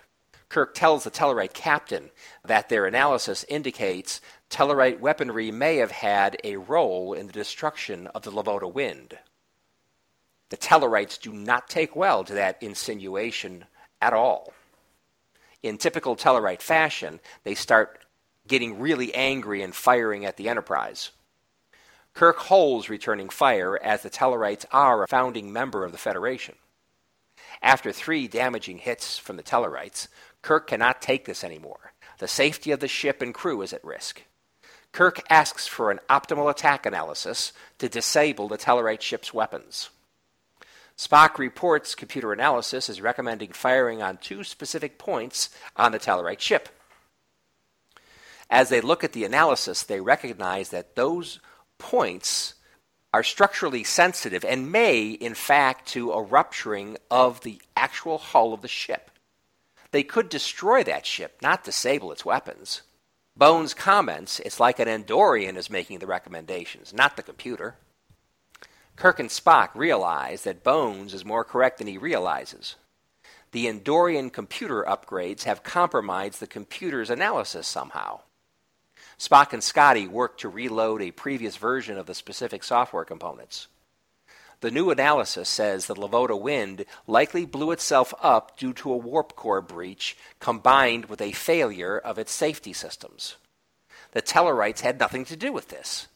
Kirk tells the Tellarite captain that their analysis indicates Tellarite weaponry may have had a role in the destruction of the Lavota Wind. The Tellarites do not take well to that insinuation at all. In typical Tellarite fashion, they start getting really angry and firing at the Enterprise. Kirk holds returning fire as the Tellarites are a founding member of the Federation. After three damaging hits from the Tellarites, Kirk cannot take this anymore. The safety of the ship and crew is at risk. Kirk asks for an optimal attack analysis to disable the Tellarite ship's weapons. Spock reports computer analysis is recommending firing on two specific points on the Tellarite ship. As they look at the analysis, they recognize that those points are structurally sensitive and may, in fact, to a rupturing of the actual hull of the ship. They could destroy that ship, not disable its weapons. Bones comments it's like an Andorian is making the recommendations, not the computer. Kirk and Spock realize that Bones is more correct than he realizes. The Andorian computer upgrades have compromised the computer's analysis somehow. Spock and Scotty work to reload a previous version of the specific software components. The new analysis says the Lavoda wind likely blew itself up due to a warp core breach combined with a failure of its safety systems. The Tellarites had nothing to do with this.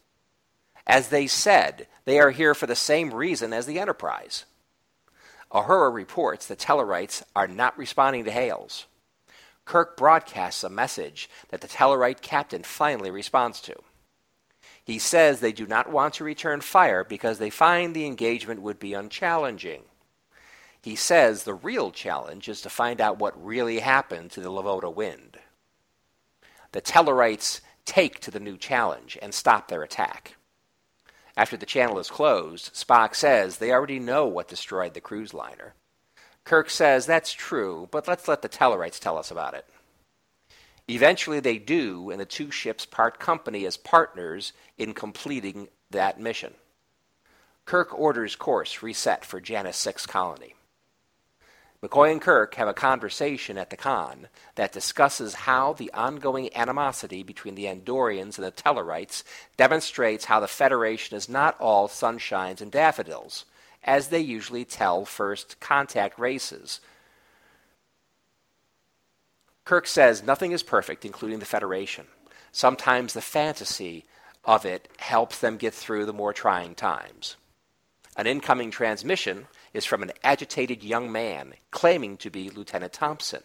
As they said, they are here for the same reason as the Enterprise. Uhura reports that Tellarites are not responding to hails. Kirk broadcasts a message that the Tellarite captain finally responds to. He says they do not want to return fire because they find the engagement would be unchallenging. He says the real challenge is to find out what really happened to the Lavoda wind. The Tellarites take to the new challenge and stop their attack. After the channel is closed, Spock says they already know what destroyed the cruise liner. Kirk says that's true, but let's let the Tellarites tell us about it. Eventually, they do, and the two ships part company as partners in completing that mission. Kirk orders course reset for Janus 6 colony. McCoy and Kirk have a conversation at the conn that discusses how the ongoing animosity between the Andorians and the Tellarites demonstrates how the Federation is not all sunshines and daffodils, as they usually tell first contact races Kirk says nothing is perfect, including the Federation. Sometimes the fantasy of it helps them get through the more trying times. An incoming transmission is from an agitated young man claiming to be Lieutenant Thompson.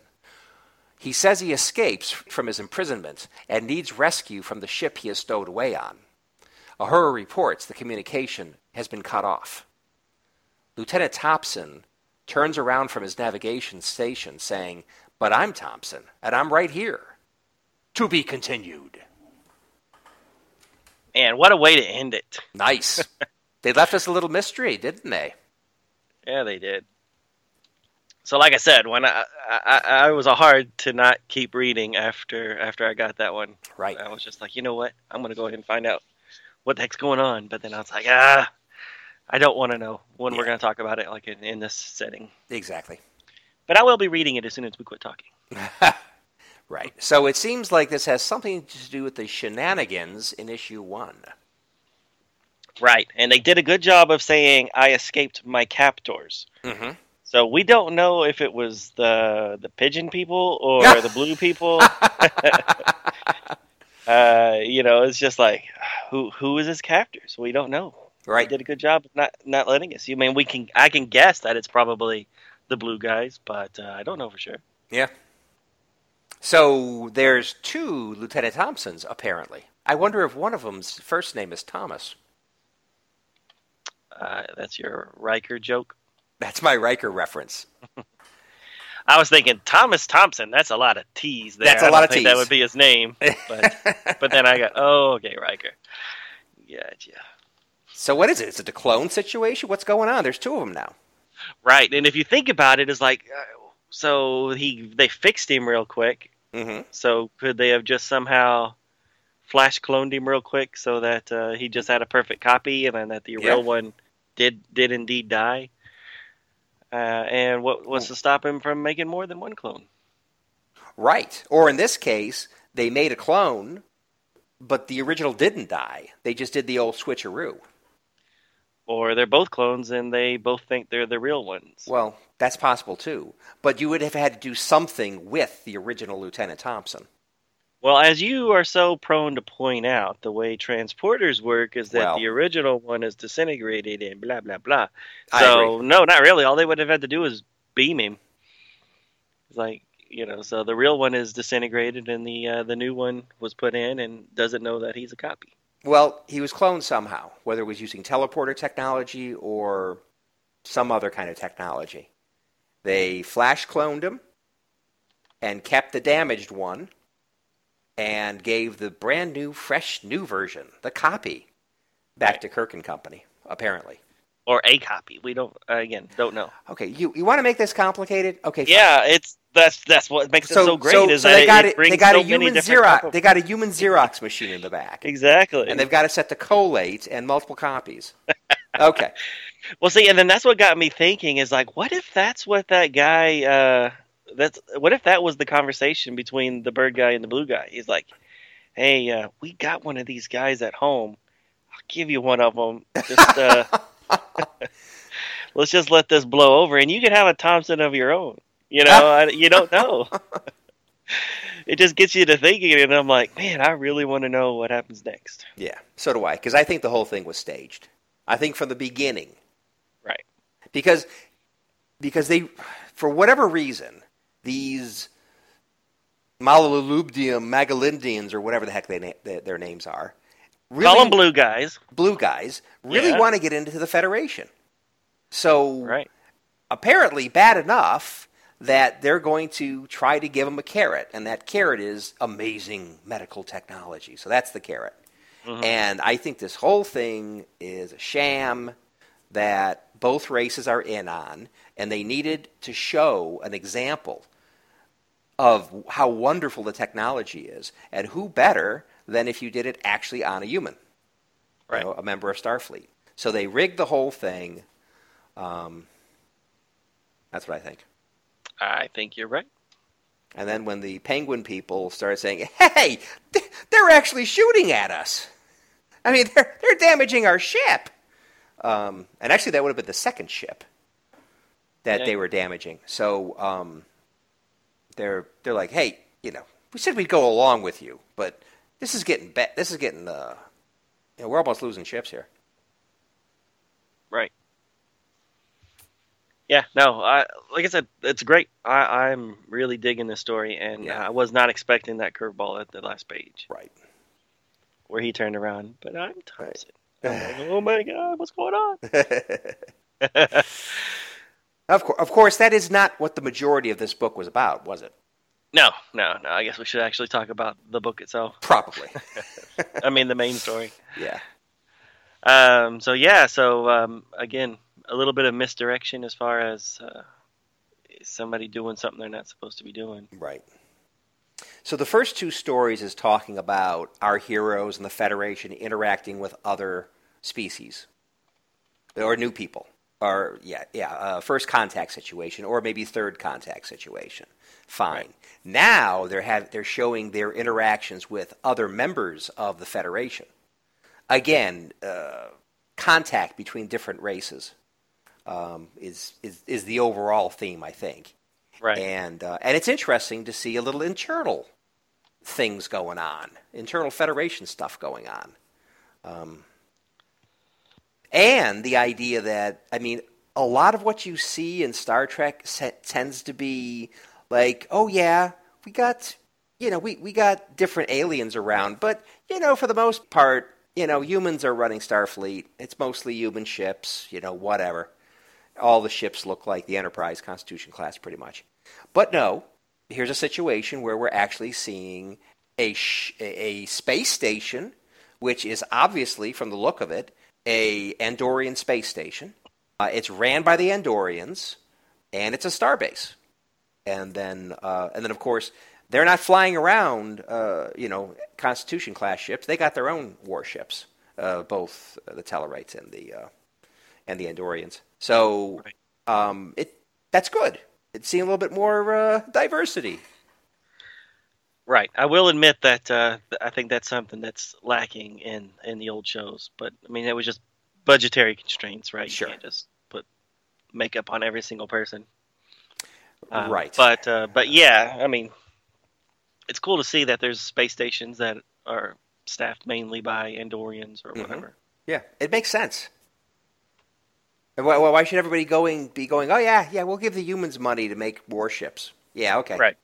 He says he escapes from his imprisonment and needs rescue from the ship he is stowed away on. Uhura reports the communication has been cut off. Lieutenant Thompson turns around from his navigation station saying, but I'm Thompson, and I'm right here. To be continued. And what a way to end it. Nice. they left us a little mystery, didn't they? Yeah, they did. So, like I said, when I, I, I was hard to not keep reading after after I got that one. Right. I was just like, you know what? I'm gonna go ahead and find out what the heck's going on. But then I was like, ah, I don't want to know when yeah. we're gonna talk about it, like in, in this setting. Exactly. But I will be reading it as soon as we quit talking. right. So it seems like this has something to do with the shenanigans in issue one. Right. And they did a good job of saying, I escaped my captors. Mm-hmm. So we don't know if it was the the pigeon people or the blue people. uh, you know, it's just like who who is his captors? We don't know. Right. They did a good job not not letting us. You I mean we can I can guess that it's probably the blue guys, but uh, I don't know for sure. Yeah. So there's two Lieutenant Thompsons apparently. I wonder if one of them's first name is Thomas. Uh, that's your Riker joke. That's my Riker reference. I was thinking Thomas Thompson. That's a lot of T's there. That's a lot of T's. That would be his name. But, but then I got, oh, okay, Riker. Gotcha. So what is it? Is it a clone situation? What's going on? There's two of them now. Right, and if you think about it, it's like, uh, so he they fixed him real quick. Mm-hmm. So could they have just somehow flash cloned him real quick so that uh, he just had a perfect copy, and then that the yeah. real one did did indeed die? Uh, and what was to stop him from making more than one clone? Right. Or in this case, they made a clone, but the original didn't die. They just did the old switcheroo or they're both clones and they both think they're the real ones. Well, that's possible too. But you would have had to do something with the original Lieutenant Thompson. Well, as you are so prone to point out, the way transporters work is that well, the original one is disintegrated and blah blah blah. So no, not really. All they would have had to do is beam him. It's like you know, so the real one is disintegrated and the uh, the new one was put in and doesn't know that he's a copy. Well, he was cloned somehow, whether it was using teleporter technology or some other kind of technology. They flash cloned him and kept the damaged one and gave the brand new, fresh, new version, the copy, back right. to Kirk and Company, apparently. Or a copy. We don't, uh, again, don't know. Okay, you, you want to make this complicated? Okay, fine. Yeah, it's that's that's what makes it so great. So, is so that they got it, it. They got so a human Xerox. They got a human Xerox machine in the back, exactly. and they've got it set to collate and multiple copies. Okay. Well, see, and then that's what got me thinking is like, what if that's what that guy? uh That's what if that was the conversation between the bird guy and the blue guy? He's like, "Hey, uh, we got one of these guys at home. I'll give you one of them. Just uh, let's just let this blow over, and you can have a Thompson of your own. You know, I, you don't know. it just gets you to thinking, and I'm like, man, I really want to know what happens next. Yeah, so do I, because I think the whole thing was staged. I think from the beginning, Right. because because they, for whatever reason, these Malalubdium Magalindians or whatever the heck they na- their, their names are, really, Call them blue guys, blue guys, really Yeah. want to get into the Federation. So right? apparently bad enough that they're going to try to give them a carrot, and that carrot is amazing medical technology. So that's the carrot. Mm-hmm. And I think this whole thing is a sham that both races are in on, and they needed to show an example of how wonderful the technology is, and who better than if you did it actually on a human, you Right. know, a member of Starfleet. So they rigged the whole thing. Um, that's what I think. I think you're right. And then when the penguin people started saying, "Hey, they're actually shooting at us," I mean, they're they're damaging our ship. Um, and actually, that would have been the second ship that Yeah. they were damaging. So um, they're they're like, "Hey, you know, we said we'd go along with you, but this is getting bad. this is getting uh, you know, we're almost losing ships here." Right. Yeah, no, I like I said, it's great. I, I'm really digging this story, and Yeah. I was not expecting that curveball at the last page Right. where he turned around. But I'm Thompson. I'm like, oh my god, what's going on? Of course, of course, that is not what the majority of this book was about, was it? no, no, no. I guess we should actually talk about the book itself. Probably. I mean, the main story. yeah. Um, so yeah, so um, again, a little bit of misdirection as far as uh, somebody doing something they're not supposed to be doing. Right. So the first two stories is talking about our heroes and the Federation interacting with other species or new people, or yeah, yeah, uh, first contact situation, or maybe third contact situation. Fine. Right. Now they're have they're showing their interactions with other members of the Federation. Again, uh, contact between different races um, is, is is the overall theme, I think Right. and uh, and it's interesting to see a little internal things going on, internal Federation stuff going on, um, and the idea that I mean, a lot of what you see in Star Trek tends to be like, oh yeah, we got you know we we got different aliens around, but you know for the most part, you know humans are running Starfleet. It's mostly human ships, you know whatever all the ships look like the Enterprise Constitution class pretty much. But no, here's a situation where we're actually seeing a, sh- a space station, which is obviously, from the look of it, a Andorian space station. Uh, it's ran by the Andorians, and it's a starbase. And then, uh, and then, of course, they're not flying around, uh, you know, Constitution class ships. They got their own warships, uh, both the Tellarites and the uh, and the Andorians. So um, it that's good. It's seeing a little bit more uh, diversity. Right. I will admit that uh, I think that's something that's lacking in in the old shows. But I mean, it was just budgetary constraints, right? Sure. You can't just put makeup on every single person. Um, Right. But uh, but yeah, I mean, it's cool to see that there's space stations that are staffed mainly by Andorians or Mhm. whatever. Yeah, it makes sense. Why, why should everybody going be going? Oh yeah, yeah, we'll give the humans money to make warships. Yeah, okay. Right.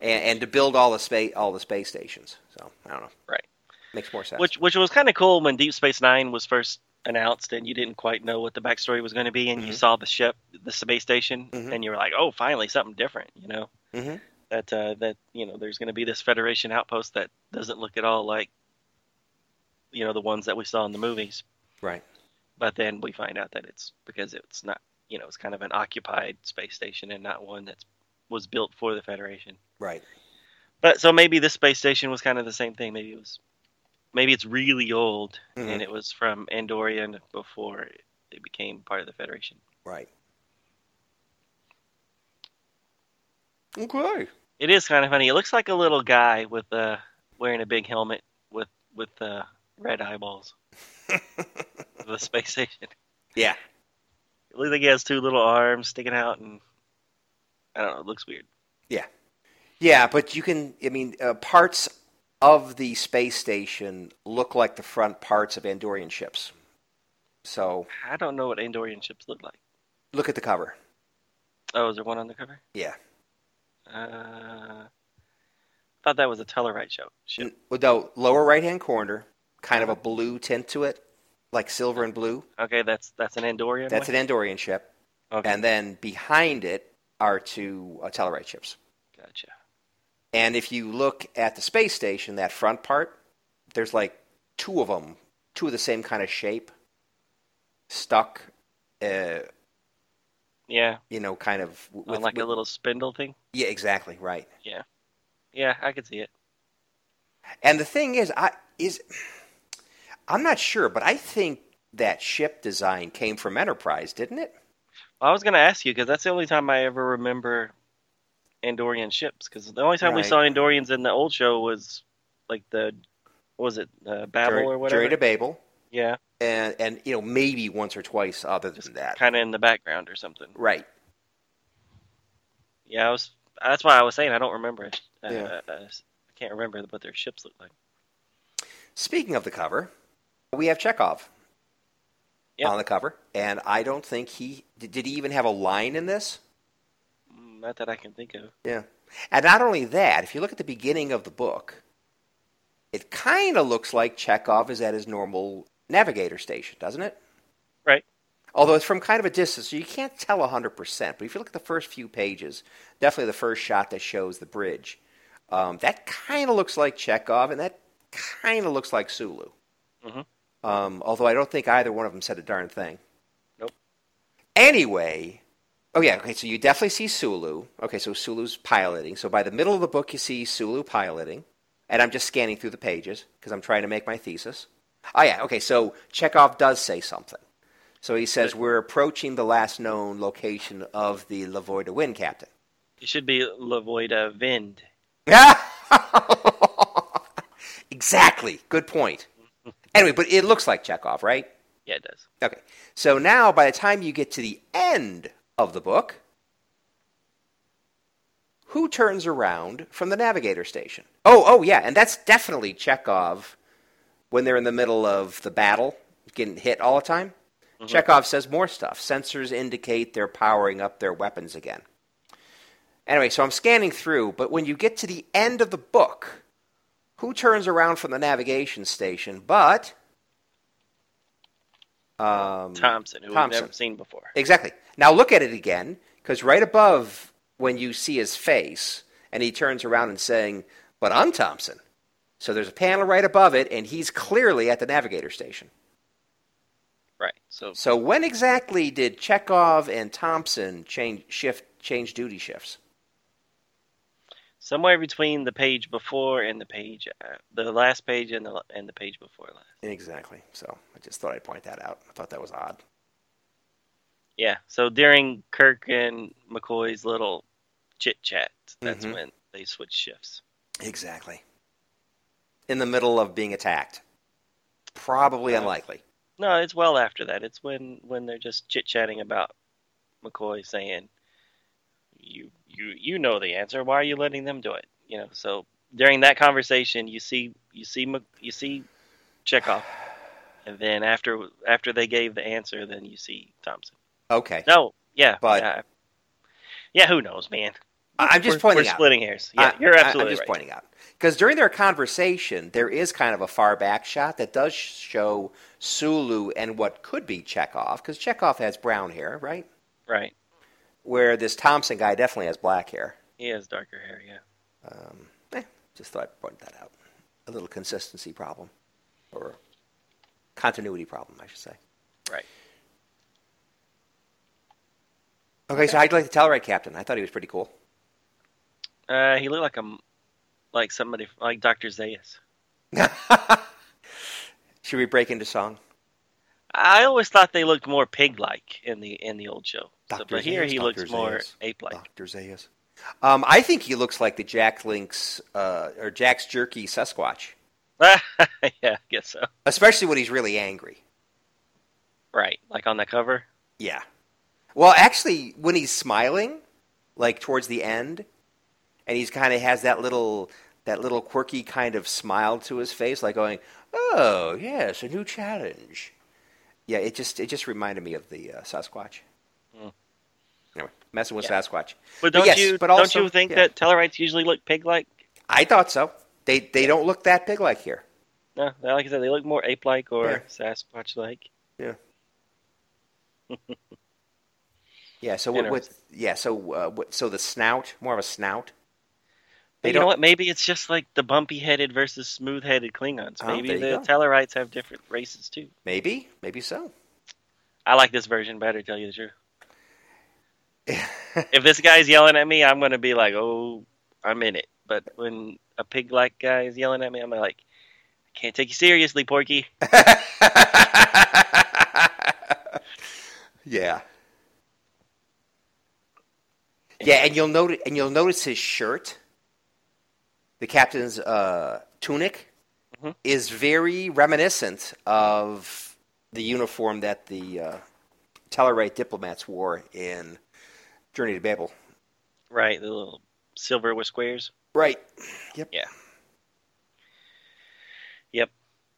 And, and to build all the space all the space stations. So I don't know. Right. Makes more sense. Which which was kind of cool when Deep Space Nine was first announced, and you didn't quite know what the backstory was going to be, and you Mhm. saw the ship, the space station, Mhm. and you were like, "Oh, finally something different," you know. hmm That uh, that you know, there's going to be this Federation outpost that doesn't look at all like, you know, the ones that we saw in the movies. Right. But then we find out that it's because it's not, you know, it's kind of an occupied space station and not one that's was built for the Federation. Right. But so maybe this space station was kind of the same thing. Maybe it was, maybe it's really old Mhm. and it was from Andorian before it became part of the Federation. Right. Okay. It is kind of funny. It looks like a little guy with uh wearing a big helmet with with uh, red eyeballs. the space station. Yeah. It looks like he has two little arms sticking out, and I don't know. It looks weird. Yeah, yeah, but you can. I mean, uh, parts of the space station look like the front parts of Andorian ships. So I don't know what Andorian ships look like. look at the cover. Oh, is there one on the cover? Yeah. Uh, thought that was a Tellarite show. Ship. N- well, No, lower right hand corner, kind of a blue tint to it, like silver and blue. Okay, that's that's an Andorian. That's one? an Andorian ship, Okay, and then behind it are two uh, Tellarite ships. gotcha. And if you look at the space station, that front part, there's like two of them, two of the same kind of shape, stuck, uh, Yeah, you know, kind of on like with- a little spindle thing. Yeah, exactly right. Yeah, Yeah, I could see it. And the thing is, I is I'm not sure, but I think that ship design came from Enterprise, didn't it? I was gonna ask you because that's the only time I ever remember Andorian ships. Because the only time we saw Andorians in the old show was like the what was it uh, Babel Journey- or whatever. Journey to Babel, yeah, and and you know maybe once or twice other than that. kind of in the background or something. Right. Yeah, I was. That's why I was saying I don't remember it. Uh, Yeah. uh, I can't remember what their ships look like. Speaking of the cover, we have Chekov Yep. on the cover, and I don't think he did, did. He even have a line in this. Mm, Not that I can think of. Yeah, and not only that, if you look at the beginning of the book, it kind of looks like Chekov is at his normal navigator station, doesn't it? Right. Although it's from kind of a distance, so you can't tell 100%. But if you look at the first few pages, definitely the first shot that shows the bridge, um, that kind of looks like Chekov, and that kind of looks like Sulu. Mhm. Um, although I don't think either one of them said a darn thing. Nope. Anyway, oh yeah, okay, so you definitely see Sulu. Okay, so Sulu's piloting. So by the middle of the book, you see Sulu piloting. And I'm just scanning through the pages because I'm trying to make my thesis. Oh yeah, okay, so Chekov does say something. So he says, We're approaching the last known location of the Lavoida Wind Captain. It should be Lavoida Vind. exactly. Good point. Anyway, but it looks like Chekov, right? Yeah, it does. Okay. So now, by the time you get to the end of the book, who turns around from the navigator station? Oh, oh, yeah, and that's definitely Chekov when they're in the middle of the battle, getting hit all the time. Mm-hmm. Chekov says more stuff. Sensors indicate they're powering up their weapons again. Anyway, so I'm scanning through, but when you get to the end of the book, who turns around from the navigation station but um, Thompson, who Thompson. we've never seen before. Exactly. Now look at it again, because right above when you see his face, and he turns around and saying, "But I'm Thompson." So there's a panel right above it, and he's clearly at the navigator station. Right. So So when exactly did Chekov and Thompson change shift change duty shifts? Somewhere between the page before and the page, uh, the last page and the and the page before last. Exactly. So I just thought I'd point that out. I thought that was odd. Yeah. So during Kirk and McCoy's little chit chat, that's Mhm. when they switch shifts. Exactly. In the middle of being attacked. Probably unlikely. No, it's well after that. It's when when they're just chit chatting about McCoy saying, "You you you know the answer. Why are you letting them do it?" You know. So during that conversation, you see you see you see Chekov, and then after after they gave the answer, then you see Thompson. Okay. No, yeah, But- yeah, yeah. Who knows, man? I'm just we're, pointing we're out. splitting hairs. Yeah, I- you're absolutely I'm just right. pointing out because during their conversation, there is kind of a far back shot that does show Sulu and what could be Chekov because Chekov has brown hair, right? Right. Where this Thompson guy definitely has black hair. He has darker hair. Yeah. Um, eh, just thought I'd point that out. A little consistency problem or continuity problem, I should say. Right. Okay, so how'd you like the Tellarite captain? I thought he was pretty cool. Uh, he looked like a like somebody like Doctor Zaius. Should we break into song? I always thought they looked more pig-like in the in the old show. So, but here Zaius, he Dr. looks more ape-like. Dr. Zaius. Um, I think he looks like the Jack Link's uh, or Jack's Jerky Sasquatch, yeah, I guess so. especially when he's really angry. Right, like on the cover. Yeah. Well, actually, when he's smiling, like towards the end, and he's kind of has that little that little quirky kind of smile to his face, like going, "Oh, yes, a new challenge." Yeah, it just it just reminded me of the uh, Sasquatch. Hmm. Anyway, messing with Yeah. Sasquatch. But don't yes, you but don't you think yeah. that Tellarites usually look pig-like? I thought so. They they don't look that pig-like here. No, like I said, they look more ape-like or Yeah. Sasquatch-like. Yeah. yeah. So what? what yeah. So uh, what, so the snout, more of a snout. But you know what? Maybe it's just like the bumpy-headed versus smooth-headed Klingons. Oh, Maybe you the go. Tellarites have different races too. Maybe, maybe so. I like this version better, tell you the truth. if this guy's yelling at me, I'm going to be like, oh, I'm in it. But when a pig like guy is yelling at me, I'm like, I can't take you seriously, Porky. yeah. Yeah, and you'll notice and you'll notice his shirt, the captain's uh, tunic, Mhm. is very reminiscent of the uniform that the uh, Tellarite diplomats wore in Journey to Babel. Right, the little silver with squares. Right. Yep. Yeah. Yep.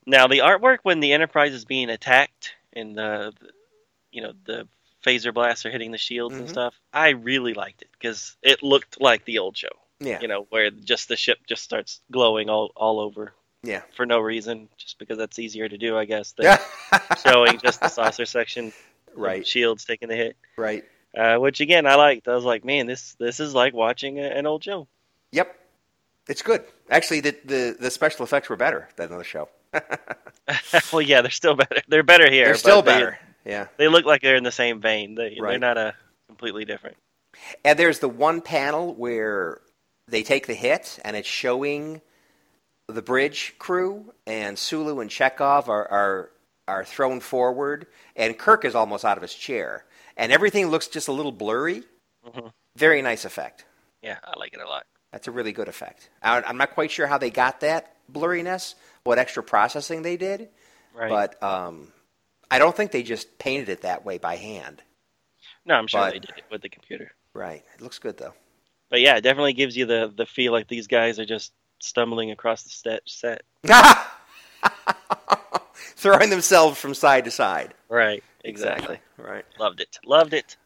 Now the artwork when the Enterprise is being attacked and the, the you know the phaser blasts are hitting the shields and Mhm. stuff, I really liked it because it looked like the old show. Yeah. You know where just the ship just starts glowing all all over Yeah. for no reason, just because that's easier to do, I guess. Than Yeah. showing just the saucer section, right. Shields taking the hit. Right. Uh, which again I liked. I was like, man, this this is like watching a, an old show. Yep. It's good. Actually, the, the, the special effects were better than the show. well, yeah, they're still better. They're better here. They're still they- better. Yeah. They look like they're in the same vein. They, They're Right. not a completely different. And there's the one panel where they take the hit, and it's showing the bridge crew, and Sulu and Chekov are, are are thrown forward, and Kirk is almost out of his chair, and everything looks just a little blurry. Mhm. Very nice effect. Yeah, I like it a lot. That's a really good effect. I, I'm not quite sure how they got that blurriness, what extra processing they did, Right. but um, I don't think they just painted it that way by hand. no, I'm sure but- they did it with the computer. Right. It looks good though. But yeah, it definitely gives you the the feel like these guys are just stumbling across the set. set. Throwing themselves from side to side. Right. Exactly. Right. Loved it. Loved it.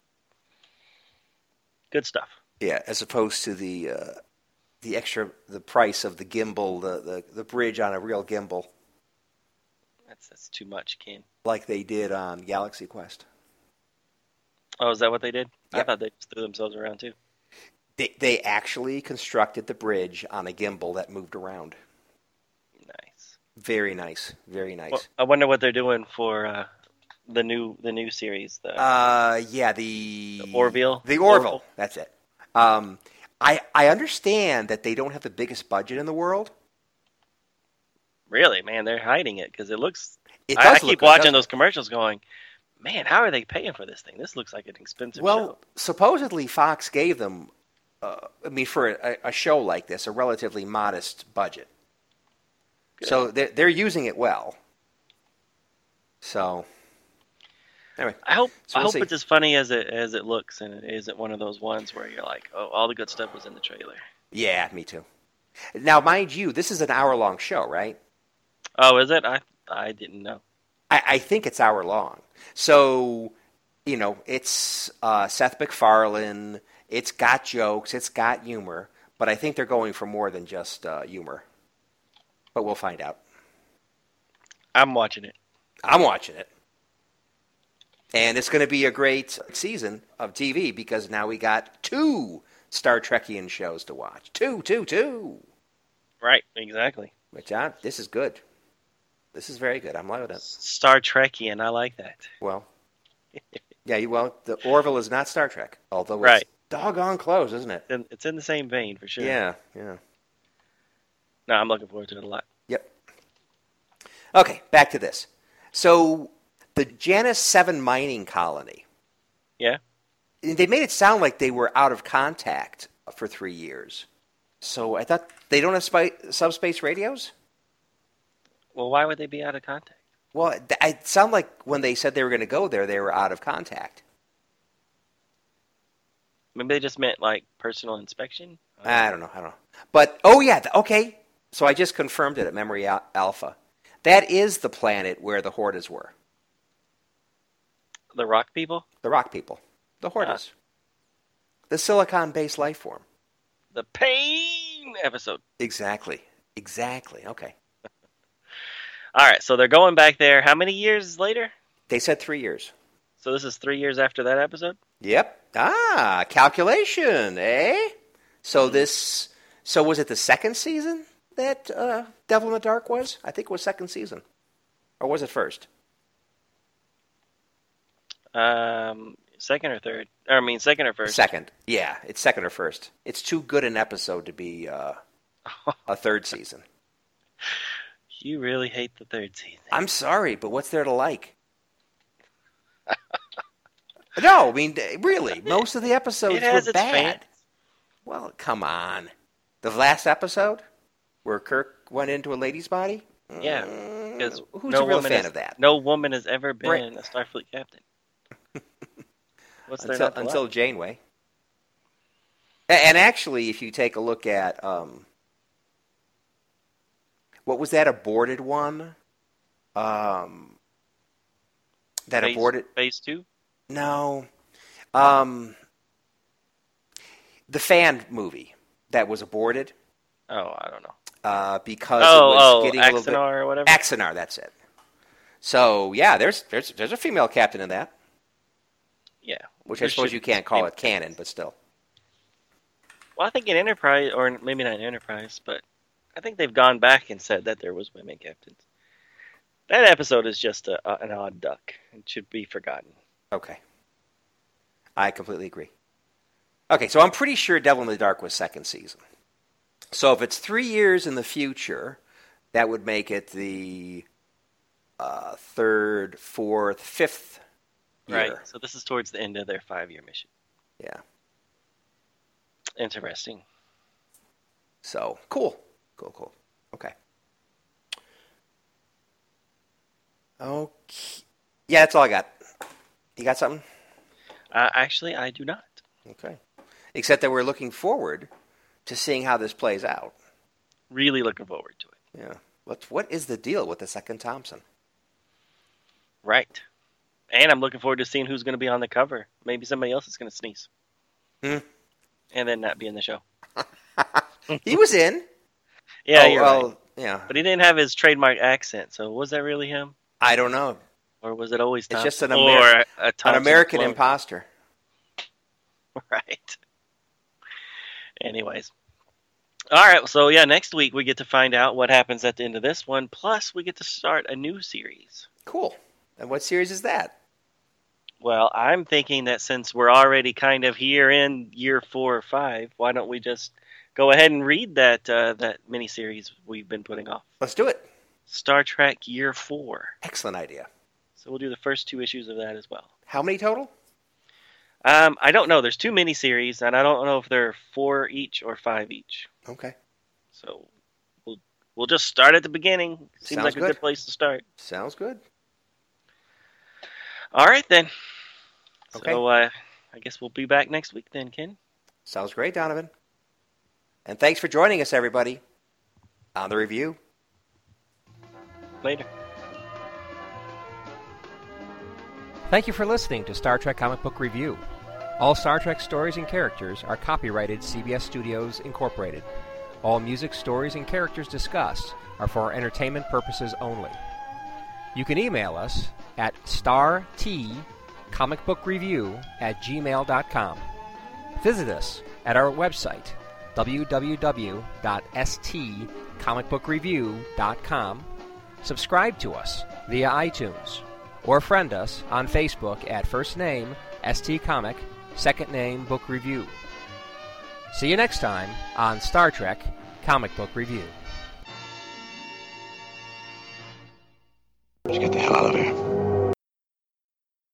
Good stuff. Yeah, as opposed to the uh, the extra the price of the gimbal, the, the the bridge on a real gimbal, That's that's too much, Ken. like they did on Galaxy Quest. Oh, is that what they did? I thought they just threw themselves around too. They they actually constructed the bridge on a gimbal that moved around. Nice. Very nice, very nice. Well, I wonder what they're doing for uh, the new the new series. The uh, yeah, the, The Orville? the Orville. Orville? That's it. Um, I I understand that they don't have the biggest budget in the world. really, man, they're hiding it because it looks. It I, I look keep good, watching those commercials, going, "Man, how are they paying for this thing? This looks like an expensive Well, show." supposedly Fox gave them, uh, I mean, for a, a show like this, a relatively modest budget. Good. So they're, they're using it well. So, anyway, I hope So I we'll hope see. it's as funny as it as it looks, and it isn't one of those ones where you're like, "Oh, all the good stuff was in the trailer." yeah, me too. Now, mind you, this is an hour long show, right? Oh, is it? I I didn't know. I, I think it's hour long. So, you know, it's uh, Seth MacFarlane. It's got jokes. It's got humor. But I think they're going for more than just uh, humor. But we'll find out. I'm watching it. I'm watching it. And it's going to be a great season of TV because now we got two Star Trekian shows to watch. Two, two, two. Right, exactly. But John, this is good. This is very good. I'm loving it. Star Trekian, I like that. Well, yeah, you, well, the Orville is not Star Trek, although it's Right. Doggone close, isn't it? Then It's in the same vein for sure. Yeah, yeah. No, I'm looking forward to it a lot. Yep. Okay, back to this. So the Janus Seven mining colony. Yeah. They made it sound like they were out of contact for three years. So I thought they don't have spy, subspace radios. Well, why would they be out of contact? Well, it sounded like when they said they were going to go there, they were out of contact. Maybe they just meant like personal inspection. I don't know. I don't know. But oh yeah, th- okay. So I just confirmed it at Memory Al- Alpha. That is the planet where the Hortas were. The rock people, The rock people. The Hortas. Ah. The silicon-based life form. the pain episode. Exactly. Exactly. Okay. All right, so they're going back there. How many years later? They said three years. So this is three years after that episode. Yep. Ah, calculation, eh? So this. So was it the second season that uh, Devil in the Dark was? I think it was second season, or was it first? Um, second or third? Or, I mean, second or first? Second. Yeah, it's second or first. It's too good an episode to be uh, a third season. You really hate the third season. I'm sorry, but what's there to like? no, I mean really, most of the episodes were bad. fans. Well, come on. The last episode where Kirk went into a lady's body? Yeah, Mm, because who's no a real woman fan has, of that? No woman has ever been Right. a Starfleet captain. What's until until? Janeway. And actually, if you take a look at um, what was that aborted one? Um, that phase, aborted phase two? No, um, the fan movie that was aborted Oh, I don't know. uh, because Oh, it was oh, getting a little bit Axanar or whatever. Axanar. That's it. So yeah, there's there's there's a female captain in that, yeah, which I suppose you can't call it canon, but still. Well, I think in Enterprise, or maybe not in Enterprise, but I think they've gone back and said that there was women captains. That episode is just a, a, an odd duck. It should be forgotten. Okay. I completely agree. Okay, so I'm pretty sure Devil in the Dark was second season. So if it's three years in the future, that would make it the uh, third, fourth, fifth year. Right. So this is towards the end of their five-year mission. Yeah. Interesting. So cool. Cool, cool. Okay. Okay. Yeah, that's all I got. You got something? Uh, actually, I do not. Okay. Except that we're looking forward to seeing how this plays out. Really looking forward to it. Yeah. What what is the deal with the second Thompson? Right. And I'm looking forward to seeing who's going to be on the cover. Maybe somebody else is going to sneeze. Hmm. And then not be in the show. He was in. Yeah, oh, you're well, right. yeah. But he didn't have his trademark accent, so was that really him? I don't know. Or was it always It's just an Amer- a, a An American imposter. Right. Anyways. All right, so yeah, next week we get to find out what happens at the end of this one. Plus, we get to start a new series. Cool. And what series is that? Well, I'm thinking that since we're already kind of here in year four or five, why don't we just go ahead and read that uh, that miniseries we've been putting off? Let's do it. Star Trek Year Four. Excellent idea. So we'll do the first two issues of that as well. How many total? Um, I don't know. There's two miniseries, and I don't know if they're four each or five each. Okay. So we'll we'll just start at the beginning. Seems Sounds like a good. good place to start. Sounds good. All right then. Okay. So uh, I guess we'll be back next week then, Ken. Sounds great, Donovan. And thanks for joining us, everybody, on the review. Later. Thank you for listening to Star Trek Comic Book Review. All Star Trek stories and characters are copyrighted CBS Studios Incorporated. All music, stories, and characters discussed are for entertainment purposes only. You can email us at startcomicbookreview at gmail.com. Visit us at our website, www.stcomicbookreview.com. Subscribe to us via iTunes or friend us on Facebook at first name ST Comic Second Name Book Review. See you next time on Star Trek Comic Book Review. Get the hell out of here.